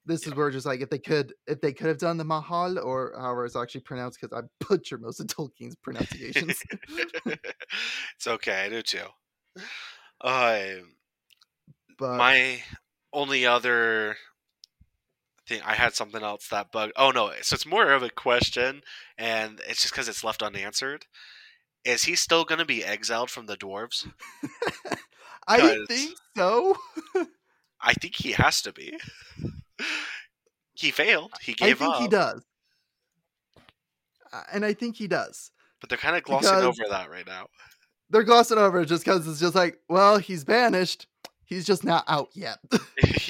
This is where just like if they could, if they could have done the Mahal or however it's actually pronounced, because I butcher most of Tolkien's pronunciations. it's okay. I do too. Um, but my only other thing i had something else that bug oh no so it's more of a question and it's just because it's left unanswered. Is he still going to be exiled from the dwarves? I think so. i think he has to be. He failed. He I gave think up. he does, and I think he does. but they're kind of glossing Because- over that right now. They're glossing over it just because it's just like, well, he's banished. He's just not out yet.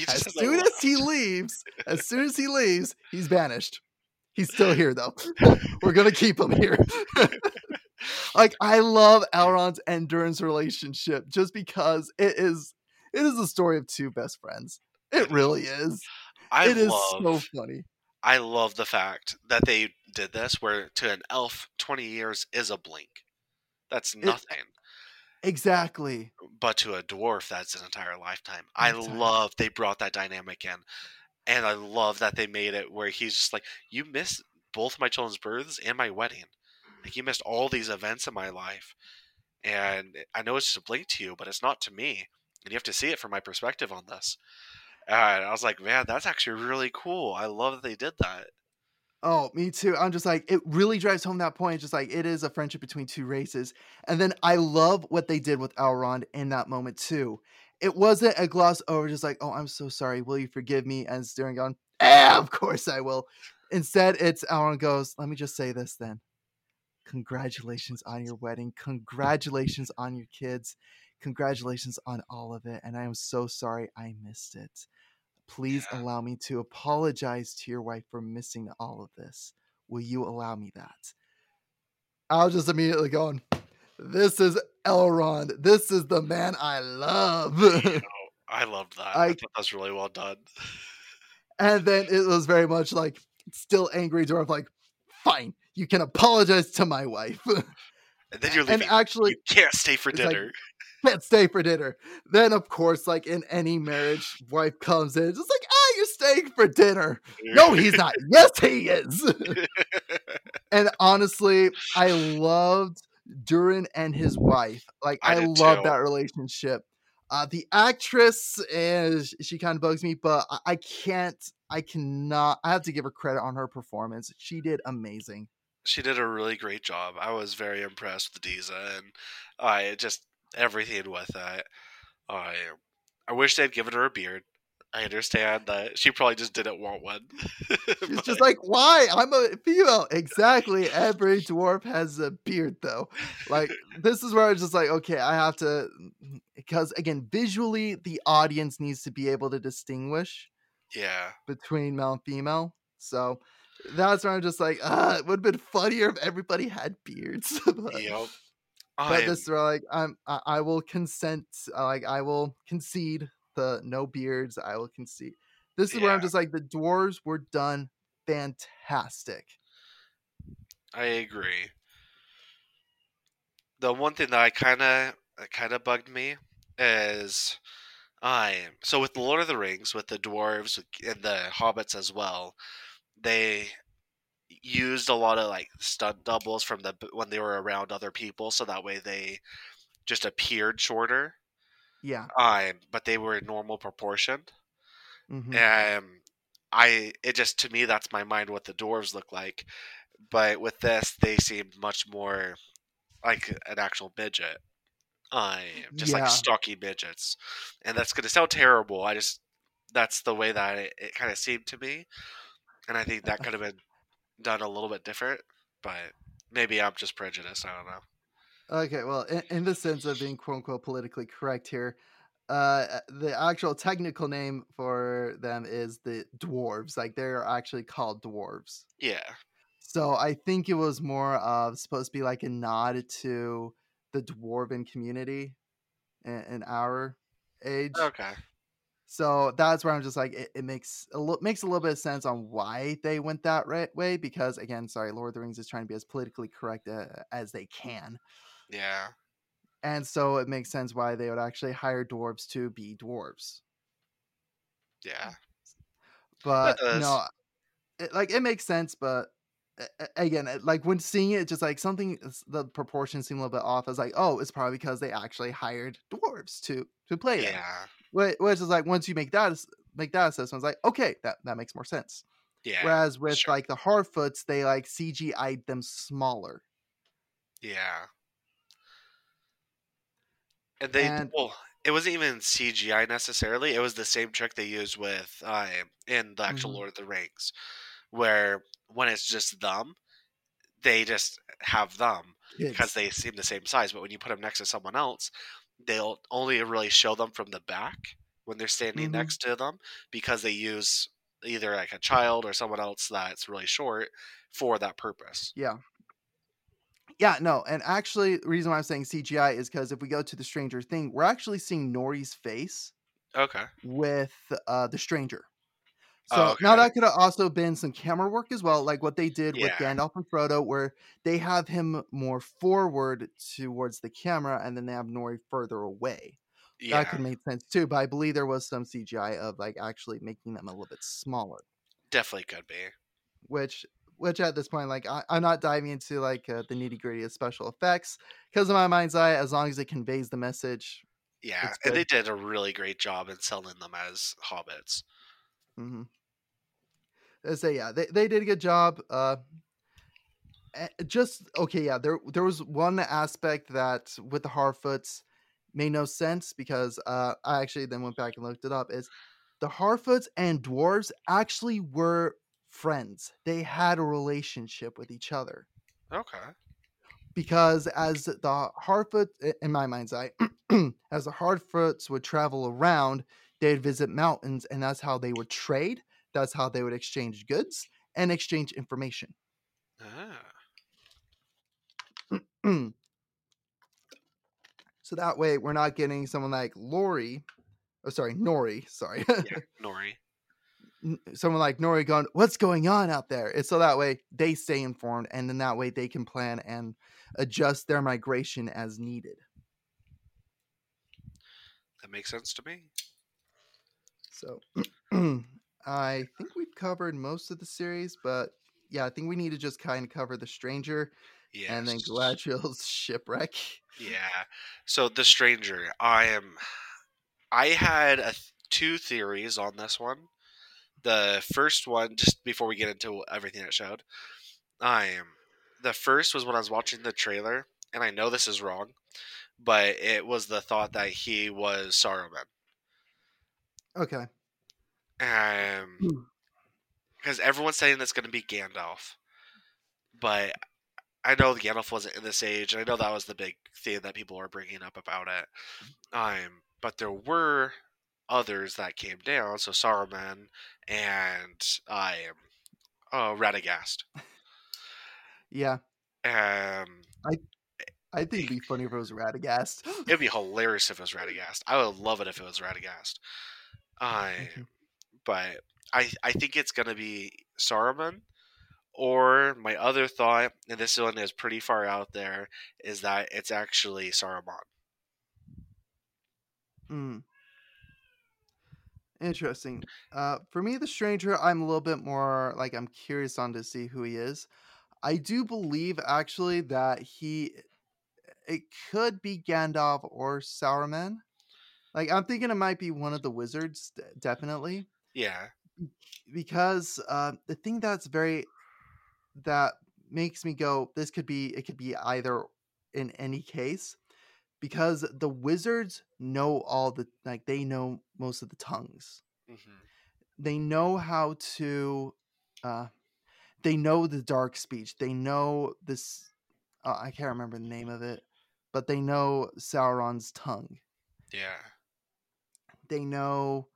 as soon as he leaves, as soon as he leaves, he's banished. He's still here though. We're gonna keep him here. like I love Elrond's and Durin's relationship just because it is it is a story of two best friends. It really is. i It is love so funny. i love the fact that they did this where to an elf 20 years is a blink that's nothing Exactly. but to a dwarf that's an entire lifetime. I Entire- love they brought that dynamic in and i love that they made it where he's just like you missed both my children's births and my wedding. Like you missed all these events in my life. And eh, i know it's just a blink to you but it's not to me and you have to see it from my perspective on this. And i was like man that's actually really cool. I love that they did that Oh, me too. I'm just like, it really drives home that point. Just like it is a friendship between two races. And then I love what they did with Elrond in that moment too. It wasn't a gloss over, just like, oh, I'm so sorry. Will you forgive me? And Styrian going, yeah, of course I will. Instead, it's Elrond goes, let me just say this then. Congratulations on your wedding. Congratulations on your kids. Congratulations on all of it. And I am so sorry I missed it please Yeah. allow me to apologize to your wife for missing all of this. Will you allow me that? I was just immediately going, This is Elrond. This is the man I love. Oh, i loved that i, I- thought that was really well done and then it was very much like still angry dwarf, like, fine, you can apologize to my wife. and then you're and actually you can't stay for it's like- dinner can't stay for dinner. Then of course, like in any marriage, wife comes in, just like, ah, you're staying for dinner. No, he's not. yes, he is. and honestly, I loved Durin and his wife. Like I I, love that relationship. Uh, the actress is she kind of bugs me, but I, I can't. I cannot. I have to give her credit on her performance. She did amazing. she did a really great job. I was very impressed with Disa and I just everything with it. I I wish they'd given her a beard. I understand that she probably just didn't want one. She's But- just like, why? I'm a female. Exactly. Every dwarf has a beard, though. Like, this is where I was just like, okay, I have to, because again, visually, the audience needs to be able to distinguish yeah, between male and female. So that's where I'm just like, ah, it would have been funnier if everybody had beards. but, yep. But this is like I'm, I, I will consent. uh, Like, I will concede the no beards. I will concede. This is where I'm just like, the dwarves were done fantastic. I agree. The one thing that I kind of kind of bugged me is I so with Lord of the Rings with the dwarves and the hobbits as well, they used a lot of like stunt doubles from the when they were around other people so that way they just appeared shorter. Yeah. Um, but they were normal proportioned. mhm. Um, I it just to me that's my mind what the dwarves look like, but with this they seemed much more like an actual midget. I just Yeah. like stocky midgets, and that's gonna sound terrible. I just that's the way that it, it kind of seemed to me, and I think that could have been done a little bit different. But maybe I'm just prejudiced. I don't know. Okay, well, in, in the sense of being quote unquote politically correct here, uh, the actual technical name for them is the dwarves. Like they're actually called dwarves. Yeah. So I think it was more of supposed to be like a nod to the dwarven community in, in our age. Okay. So that's where I'm just like it, it makes a little makes a little bit of sense on why they went that right way because again, sorry, Lord of the Rings is trying to be as politically correct uh, as they can, Yeah. and so it makes sense why they would actually hire dwarves to be dwarves. Yeah. But no, it, like it makes sense, but again, like when seeing it, just like something the proportions seem a little bit off. I was like, oh, it's probably because they actually hired dwarves to to play. Yeah. Which, which is like once you make that make that assessment, it's like okay, that that makes more sense. Yeah. Whereas with sure. like the Harfoots, they like CGI'd them smaller. Yeah. And they And- well, it wasn't even CGI necessarily. It was the same trick they used with uh, in the actual Mhm. Lord of the Rings, where when it's just them, they just have them because they seem the same size. But when you put them next to someone else, they'll only really show them from the back when they're standing Mhm. next to them because they use either like a child or someone else that's really short for that purpose. Yeah. Yeah, no, and actually, the reason why I'm saying CGI is because if we go to the Stranger Thing, we're actually seeing Nori's face Okay. with uh the stranger. So Oh, now that could have also been some camera work as well, like what they did with Gandalf and Frodo, where they have him more forward towards the camera, and then they have Nori further away. Yeah. That could make sense too. But I believe there was some CGI of like actually making them a little bit smaller, Definitely could be. which which at this point, like I, I'm not diving into like uh, the nitty gritty of special effects because in my mind's eye, as long as it conveys the message. Yeah, and they did a really great job in selling them as hobbits. hmm So yeah, they, they did a good job. Uh, eh, just okay, yeah. There there was one aspect that with the Harfoots made no sense because uh, I actually then went back and looked it up. Is the Harfoots and dwarves actually were friends? They had a relationship with each other Okay. because as the Harfoot, in my mind's eye, as the Harfoots would travel around, they'd visit mountains, and that's how they would trade. That's how they would exchange goods and exchange information. Ah, so that way, we're not getting someone like Lori, oh sorry, Nori, sorry, yeah, Nori. Someone like Nori going, "What's going on out there?" It's so that way they stay informed, and then that way they can plan and adjust their migration as needed. That makes sense to me. So I think we've covered most of the series, but yeah, I think we need to just kind of cover the stranger Yes. and then Galadriel's shipwreck. Yeah. So the stranger, I am. I had a two theories on this one. The first one, just before we get into everything it showed, I am. The first was when I was watching the trailer, and I know this is wrong, but it was the thought that he was Saruman. Okay. Um, Hmm. because everyone's saying it's going to be Gandalf, but I know Gandalf wasn't in this age, and I know that was the big thing that people were bringing up about it. Um, but there were others that came down, so Saruman and I am uh, Radagast. Yeah. Um, I think it'd be funny if it was Radagast. it'd be hilarious if it was Radagast. I would love it if it was Radagast. I, But I I think it's gonna be Saruman. Or my other thought, and this one is pretty far out there, is that it's actually Saruman. Hmm. Interesting. Uh, for me, the stranger, I'm a little bit more like I'm curious on to see who he is. I do believe actually that he it could be Gandalf or Sauron. Like I'm thinking it might be one of the wizards, definitely, Yeah. because uh, the thing that's very that makes me go, this could be it could be either in any case, because the wizards know all the like they know most of the tongues. hmm They know how to, uh, they know the dark speech. They know this uh, I can't remember the name of it, but they know Sauron's tongue. Yeah. They know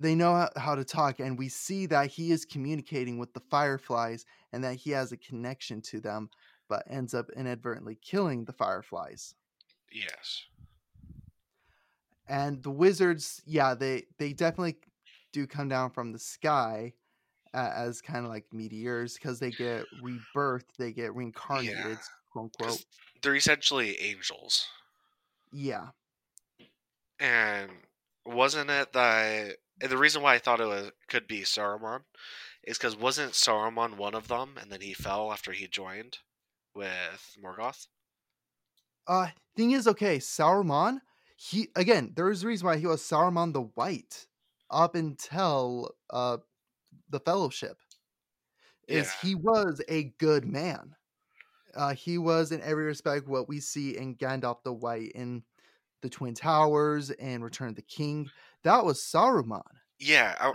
they know how to talk and we see that he is communicating with the fireflies and that he has a connection to them but ends up inadvertently killing the fireflies Yes. and the wizards yeah they they definitely do come down from the sky uh, as kind of like meteors because they get rebirthed they get reincarnated quote unquote they're essentially angels. yeah And wasn't it that and the reason why I thought it was could be Saruman is because wasn't Saruman one of them, and then he fell after he joined with Morgoth? uh thing is okay Saruman he again there's a reason why he was Saruman the White up until uh the fellowship is Yeah. he was a good man uh he was in every respect what we see in Gandalf the White in the Twin Towers and Return of the King that was Saruman Yeah. I,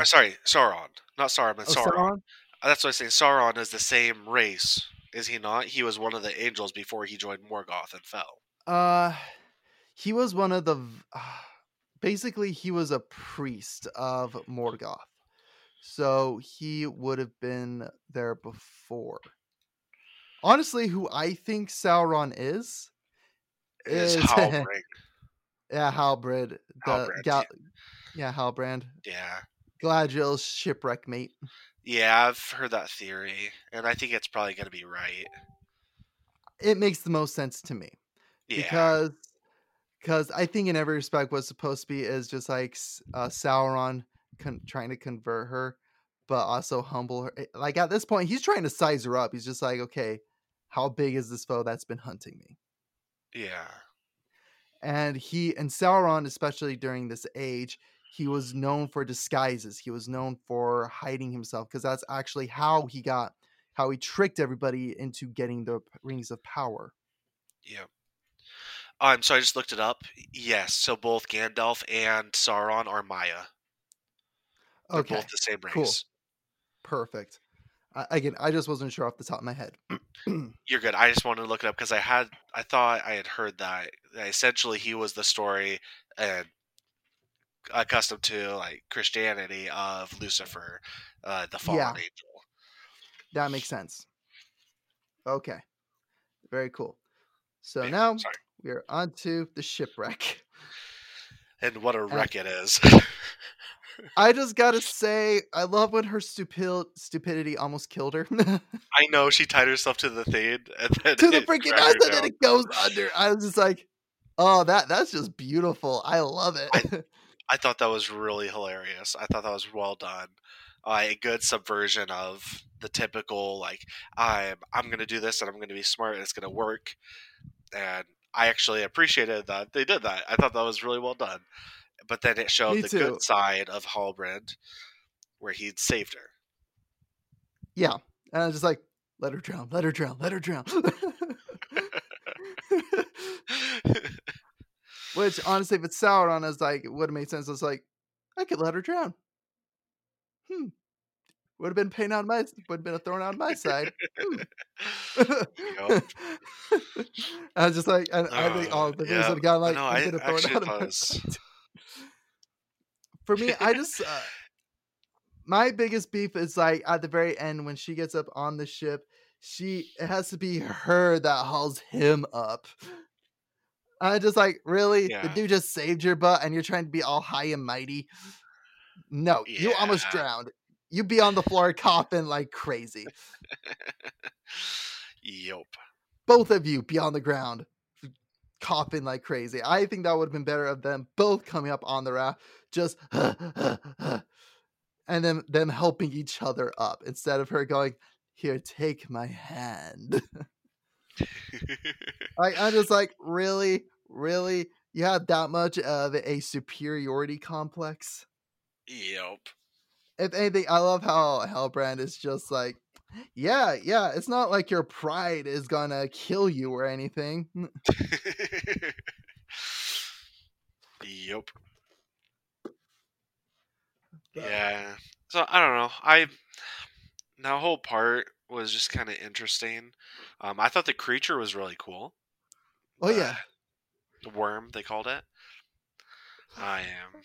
uh, sorry, Sauron, not Saruman. Oh, Sauron. Sauron? That's what I saying. Sauron is the same race, is he not? He was one of the angels before he joined Morgoth and fell. Uh, he was one of the. v- basically, he was a priest of Morgoth, so he would have been there before. Honestly, who I think Sauron is Is is Halbrand. yeah Halbrand, the Halbrand, Gal- yeah Halbrand, Yeah. Galadriel's shipwreck mate. Yeah, I've heard that theory, and I think it's probably going to be right. It makes the most sense to me. Yeah. because because I think in every respect what's supposed to be is just like uh, Sauron con- trying to convert her, but also humble her. Eh, Like at this point, he's trying to size her up. He's just like, okay, how big is this foe that's been hunting me? yeah. And he and Sauron, especially during this age, he was known for disguises. He was known for hiding himself because that's actually how he got how he tricked everybody into getting the rings of power. Yeah. Um, sorry, I just looked it up. Yes, so both Gandalf and Sauron are Maiar. They're Okay, both the same race. cool. perfect. I, again, I just wasn't sure off the top of my head. You're good. I just wanted to look it up because I had I thought I had heard that, that essentially he was the story and accustomed to like Christianity of Lucifer, uh, the fallen Yeah. angel. That makes sense. Okay. Very cool. So Yeah, now sorry. we are on to the shipwreck. And what a wreck it is. I just gotta say, I love when her stupid stupidity almost killed her. I know she tied herself to the thing and then the freaking her and then it goes under. I was just like, oh, that that's just beautiful. I love it. I thought that was really hilarious. I thought that was well done. Uh, a good subversion of the typical like I'm I'm gonna do this and I'm gonna be smart and it's gonna work. And I actually appreciated that they did that. I thought that was really well done. But then it showed Me the too. good side of Halbrand, where he'd saved her. yeah. And I was just like, let her drown, let her drown, let her drown. Which honestly, if it's Sauron, I was like, it would have made sense. I was like, I could let her drown. Hmm. Would have been pain on my would have been a thorn on my side. Hmm. I was just like, I, I think Uh, all the yeah. have gone like, no, "It's I thorn actually out of thought my it was side." For me, I just uh, my biggest beef is like at the very end when she gets up on the ship, she it has to be her that hauls him up. I just like really the dude just saved your butt and you're trying to be all high and mighty. No, you almost drowned. You'd be on the floor coughing like crazy. Yup. Both of you be on the ground coughing like crazy. I think that would have been better of them both coming up on the raft, just and then them helping each other up instead of her going, Here, take my hand. Like I'm just like, really, really, you have that much of a superiority complex. yep If anything, I love how Halbrand is just like, yeah, yeah. It's not like your pride is gonna kill you or anything. yup. But- Yeah. So I don't know. I that whole part was just kind of interesting. Um, I thought the creature was really cool. Oh yeah, the worm they called it. I am.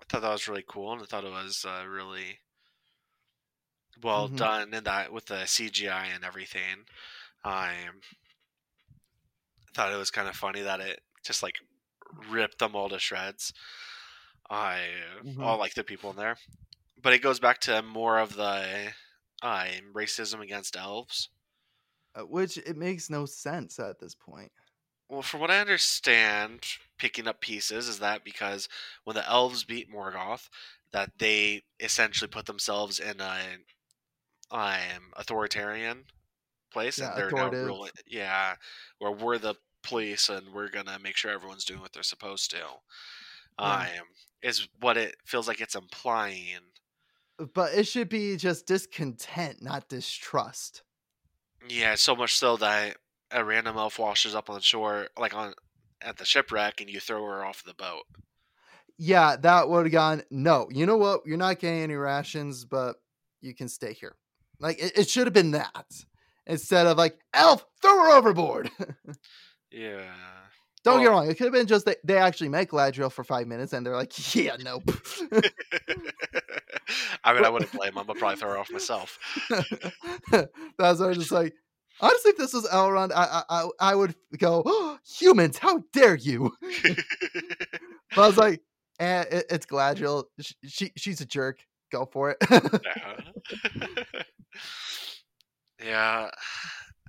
I thought that was really cool, and I thought it was uh, really well Mhm. done in that with the CGI and everything. I am. Thought it was kind of funny that it just like ripped them all to shreds. I Mhm. all like the people in there, but it goes back to more of the uh, racism against elves. Uh, which it makes no sense at this point. Well, from what I understand, picking up pieces is that because when the elves beat Morgoth, that they essentially put themselves in a um, authoritarian place, Yeah, and they're now ruling. Yeah, where we're the police and we're gonna make sure everyone's doing what they're supposed to. Yeah. Um, is what it feels like it's implying. But it should be just discontent, not distrust. Yeah, so much so that a random elf washes up on shore, like on at the shipwreck, and you throw her off the boat. Yeah, that would have gone. No, you know what? You're not getting any rations, but you can stay here. Like it, it should have been that instead of like elf, throw her overboard. Yeah. Don't get wrong. It could have been just they, they actually met Galadriel for five minutes and they're like, yeah, nope. I mean, I wouldn't blame him. I'd probably throw her off myself. That's why I was just like, honestly, if this was Elrond, I I, I, would go, oh, humans, how dare you? But I was like, eh, it, it's Galadriel. Sh- She she's a jerk. Go for it. yeah. yeah.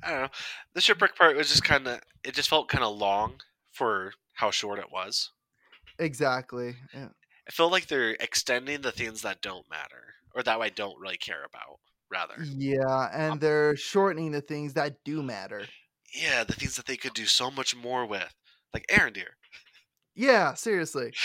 I don't know. The shipwreck part was just kind of. It just felt kind of long for how short it was. exactly. Yeah. I feel like they're extending the things that don't matter, or that I don't really care about. Rather, Yeah, and they're shortening the things that do matter. yeah, the things that they could do so much more with, like Arondir. Yeah, seriously.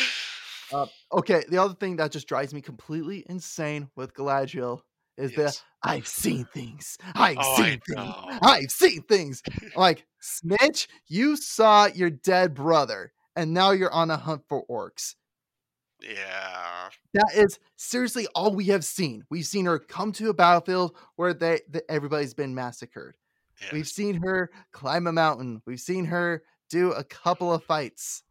Uh, okay, the other thing that just drives me completely insane with Galadriel is Yes. the I've seen things. I've Oh, I seen things. know. I've seen things. Like, Snitch, you saw your dead brother, and now you're on a hunt for orcs. Yeah. That is seriously all we have seen. We've seen her come to a battlefield where they, that everybody's been massacred. We've seen her climb a mountain. We've seen her do a couple of fights.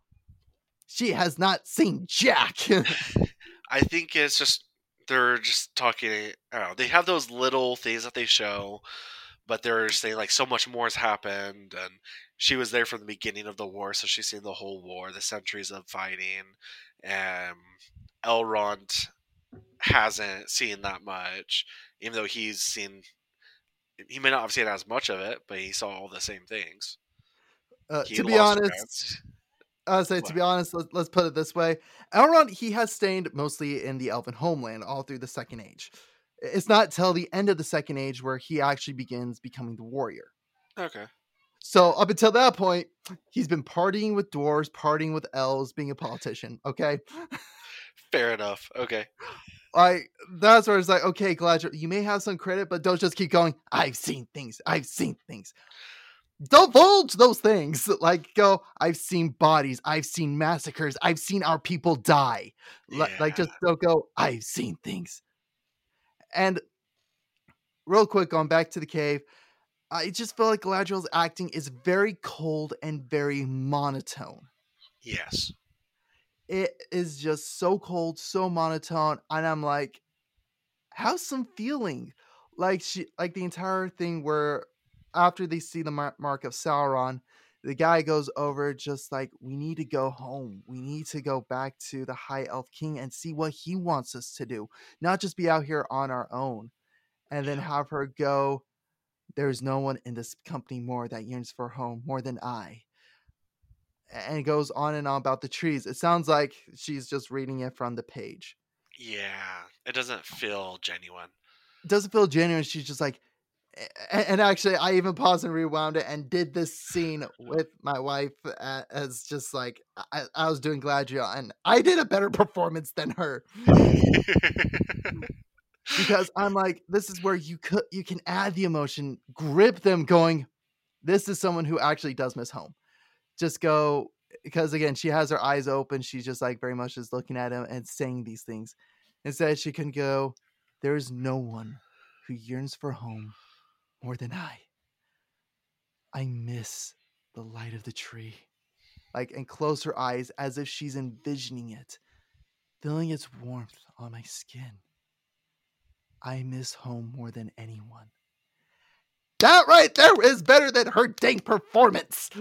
She has not seen Jack. I think it's just they're just talking. I don't know. They have those little things that they show, but they're saying like so much more has happened, and she was there from the beginning of the war, so she's seen the whole war, the centuries of fighting. And Elrond hasn't seen that much, even though he's seen. He may not have seen as much of it, but he saw all the same things. Uh, to be honest, friends. I say to be honest, let, let's put it this way: Elrond he has stayed mostly in the Elven homeland all through the Second Age. It's not till the end of the Second Age where he actually begins becoming the warrior. okay. So up until that point, he's been partying with dwarves, partying with elves, being a politician. Okay, Fair enough. Okay. like that's where it's like, okay, Galadriel, you may have some credit, but don't just keep going. I've seen things. I've seen things. Don't divulge those things. Like go. I've seen bodies. I've seen massacres. I've seen our people die. Li- Like just don't go. I've seen things. And real quick, going back to the cave, I just feel like Galadriel's acting is very cold and very monotone Yes. it is just so cold, so monotone, and I'm like, have some feeling. Like she, like the entire thing where after they see the mark of Sauron, the guy goes over just like, we need to go home. We need to go back to the High Elf King and see what he wants us to do, not just be out here on our own. And then have her go. There's no one in this company more that yearns for home more than I and it goes on and on about the trees. It sounds like she's just reading it from the page. Yeah. It doesn't feel genuine. It doesn't feel genuine. She's just like, and actually, I even paused and rewound it and did this scene with my wife uh, as just like I, I was doing Galadriel, and I did a better performance than her because I'm like, this is where you could you can add the emotion, grip them, going, this is someone who actually does miss home. Just go because again, she has her eyes open. She's just like very much just looking at him and saying these things. Instead, she can go, there is no one who yearns for home more than I. I miss the light of the tree. Like, and close her eyes as if she's envisioning it, feeling its warmth on my skin. I miss home more than anyone. That right there is better than her dang performance.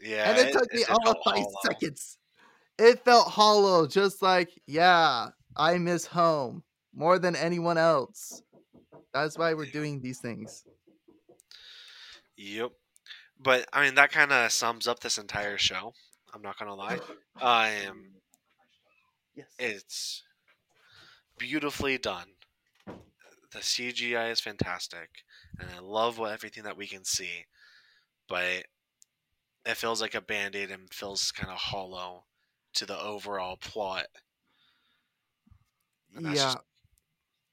yeah, and it took me all of five seconds. It felt hollow, just like, yeah, I miss home more than anyone else. That's why we're doing these things. Yep. But I mean that kind of sums up this entire show. I'm not gonna lie. I Um, yes, it's beautifully done. The CGI is fantastic, and I love what everything that we can see. But it feels like a band aid and feels kind of hollow to the overall plot. Yeah. Just...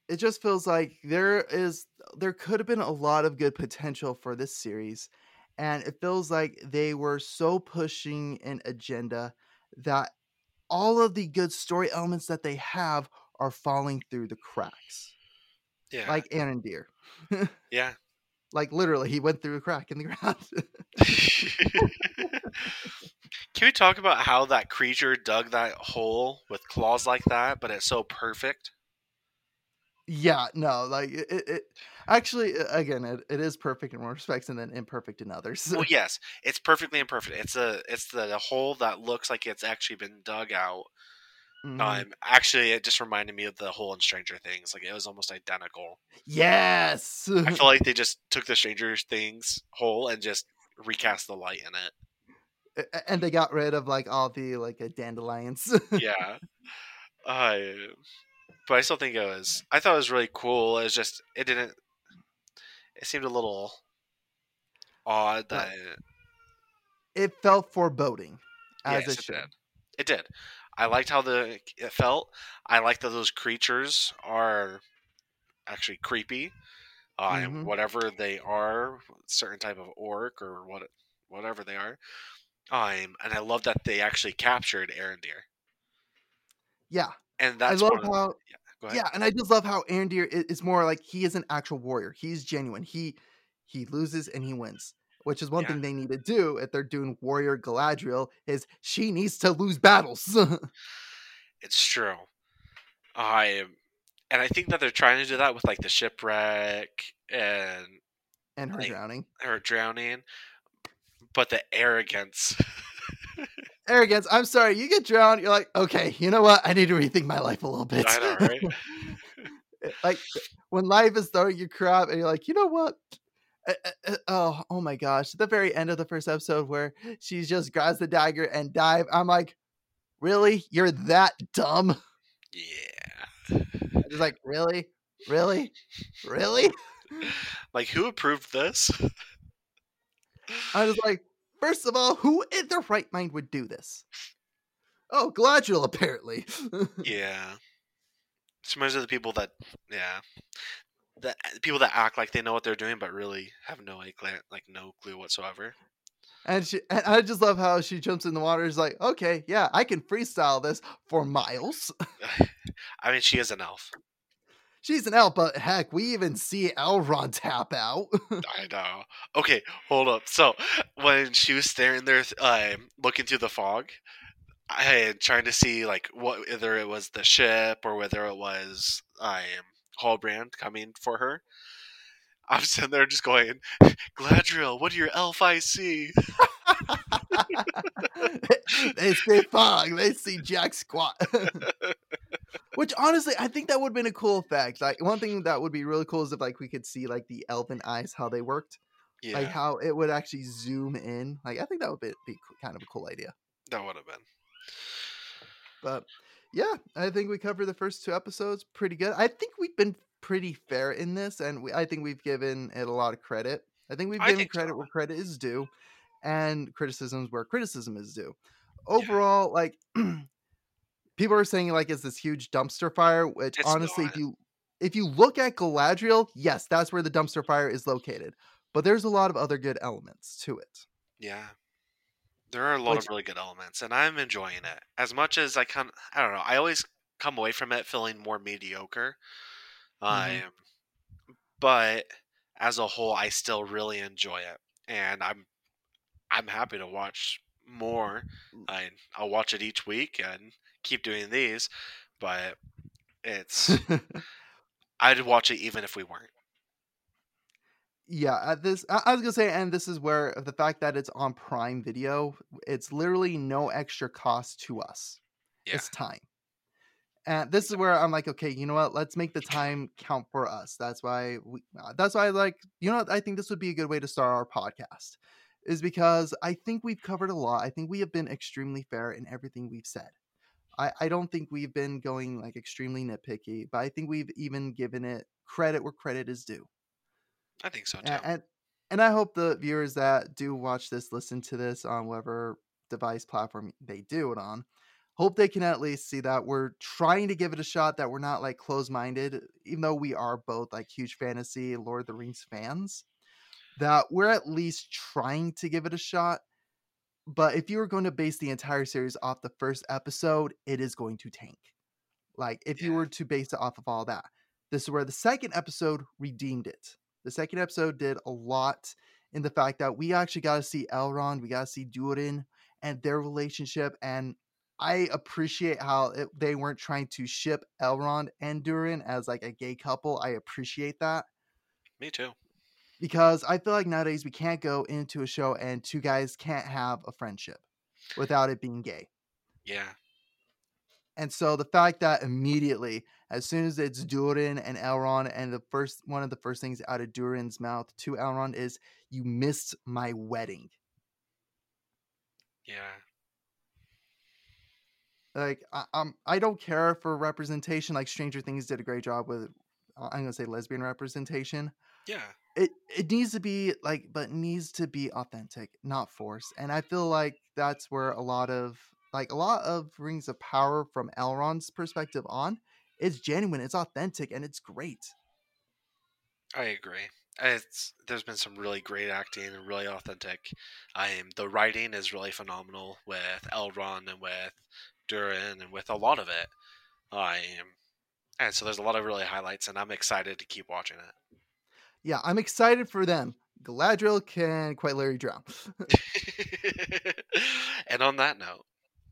It just feels like there is there could have been a lot of good potential for this series and it feels like they were so pushing an agenda that all of the good story elements that they have are falling through the cracks. Yeah. Like Arondir. yeah. Like literally, he went through a crack in the ground. Can we talk about how that creature dug that hole with claws like that, but it's so perfect? Yeah, no, like it, it actually again it, it is perfect in one respects and then imperfect in others. well, yes, it's perfectly imperfect. It's a it's the hole that looks like it's actually been dug out. Mm-hmm. Um, actually, it just reminded me of the hole in Stranger Things. Like it was almost identical. Yes, I feel like they just took the Stranger Things hole and just recast the light in it. And they got rid of like all the like dandelions. yeah. Uh, but I still think it was. I thought it was really cool. It was just it didn't. It seemed a little odd that it felt foreboding as yes, it, should. It did. It did. I liked how the it felt. I like that those creatures are actually creepy. Uh, mm-hmm. and whatever they are, certain type of orc or what, whatever they are. Um, and I love that they actually captured Arondir. Yeah, and that's I love how yeah, yeah, and I just love how Arondir is more like he is an actual warrior. He's genuine. He he loses and he wins, which is one yeah. thing they need to do if they're doing warrior Galadriel. Is she needs to lose battles? it's true. I and I think that they're trying to do that with like the shipwreck and and her like, drowning, her drowning, but the arrogance arrogance. I'm sorry, you get drowned. You're like, okay, you know what? I need to rethink my life a little bit. I know, right? like when life is throwing you crap, and you're like, you know what? Uh, uh, oh, oh my gosh! The very end of the first episode, where she just grabs the dagger and dive, I'm like, really? You're that dumb? Yeah. I'm just like, really, really, really? like, who approved this? I was like, First of all, who in their right mind would do this? Oh, Galadriel, apparently. yeah. Some of the people that, yeah, the people that act like they know what they're doing, but really have no like, like no clue whatsoever. And she, and I just love how she jumps in the water. Is like, okay, yeah, I can freestyle this for miles. I mean, she is an elf she's an elf, but heck, we even see Elrond tap out. I know. Okay, hold up. So when she was staring there, uh, looking through the fog, I trying to see like what whether it was the ship or whether it was I um, Halbrand coming for her. I'm sitting there just going, Galadriel, what do your elf eyes see? they see fog. They see Jack squat. Which honestly, I think that would have been a cool effect. Like one thing that would be really cool is if like we could see like the elven eyes how they worked, yeah. like how it would actually zoom in. Like I think that would be, be kind of a cool idea. That would have been. But yeah, I think we covered the first two episodes pretty good. I think we've been pretty fair in this, and we, I think we've given it a lot of credit. I think we've given credit so. where credit is due, and criticisms where criticism is due. Overall, yeah. like people are saying like it's this huge dumpster fire which it's honestly not. if you if you look at galadriel yes that's where the dumpster fire is located but there's a lot of other good elements to it yeah there are a lot which, of really good elements and i'm enjoying it as much as i kind i don't know i always come away from it feeling more mediocre. Mhm. Um, but as a whole, I still really enjoy it, and I'm I'm happy to watch more. Mm, mm. I I'll watch it each week and keep doing these, but it's I'd watch it even if we weren't. Yeah, at this I I was gonna say, and this is where the fact that it's on Prime Video, it's literally no extra cost to us. Yeah, It's time. And this is where I'm like, okay, you know what? Let's make the time count for us. That's why we. uh, That's why I like. You know, what? I think this would be a good way to start our podcast, is because I think we've covered a lot. I think we have been extremely fair in everything we've said. I, I don't think we've been going like extremely nitpicky, but I think we've even given it credit where credit is due. I think so too. A- and and I hope the viewers that do watch this listen to this on whatever device platform they do it on hope they can at least see that we're trying to give it a shot that we're not like closed-minded even though we are both like huge fantasy lord of the rings fans that we're at least trying to give it a shot but if you were going to base the entire series off the first episode it is going to tank like if you were to base it off of all that this is where the second episode redeemed it the second episode did a lot in the fact that we actually got to see Elrond, we got to see Durin and their relationship. And I appreciate how it, they weren't trying to ship Elrond and Durin as like a gay couple. I appreciate that Me too. Because I feel like nowadays we can't go into a show and two guys can't have a friendship without it being gay. Yeah, And so the fact that immediately, as soon as it's Durin and Elrond, and the first one of the first things out of Durin's mouth to Elrond is, "You missed my wedding." yeah, Like, I'm, I don't care for representation. Like Stranger Things did a great job with, I'm gonna say lesbian representation. yeah. It it needs to be like, but needs to be authentic, not forced. And I feel like that's where a lot of like a lot of Rings of Power from Elrond's perspective on, it's genuine, it's authentic, and it's great. I agree. It's there's been some really great acting and really authentic. I am the writing is really phenomenal with Elrond and with Durin and with a lot of it. I am, and so there's a lot of really highlights, and I'm excited to keep watching it. Yeah, I'm excited for them. Galadriel can quite Larry drown. and on that note,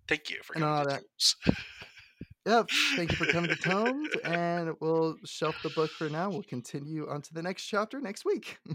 thank you for And coming on to that- Tomes. yep. Thank you for coming to Tomes, and we'll shelf the book for now. We'll continue on to the next chapter next week.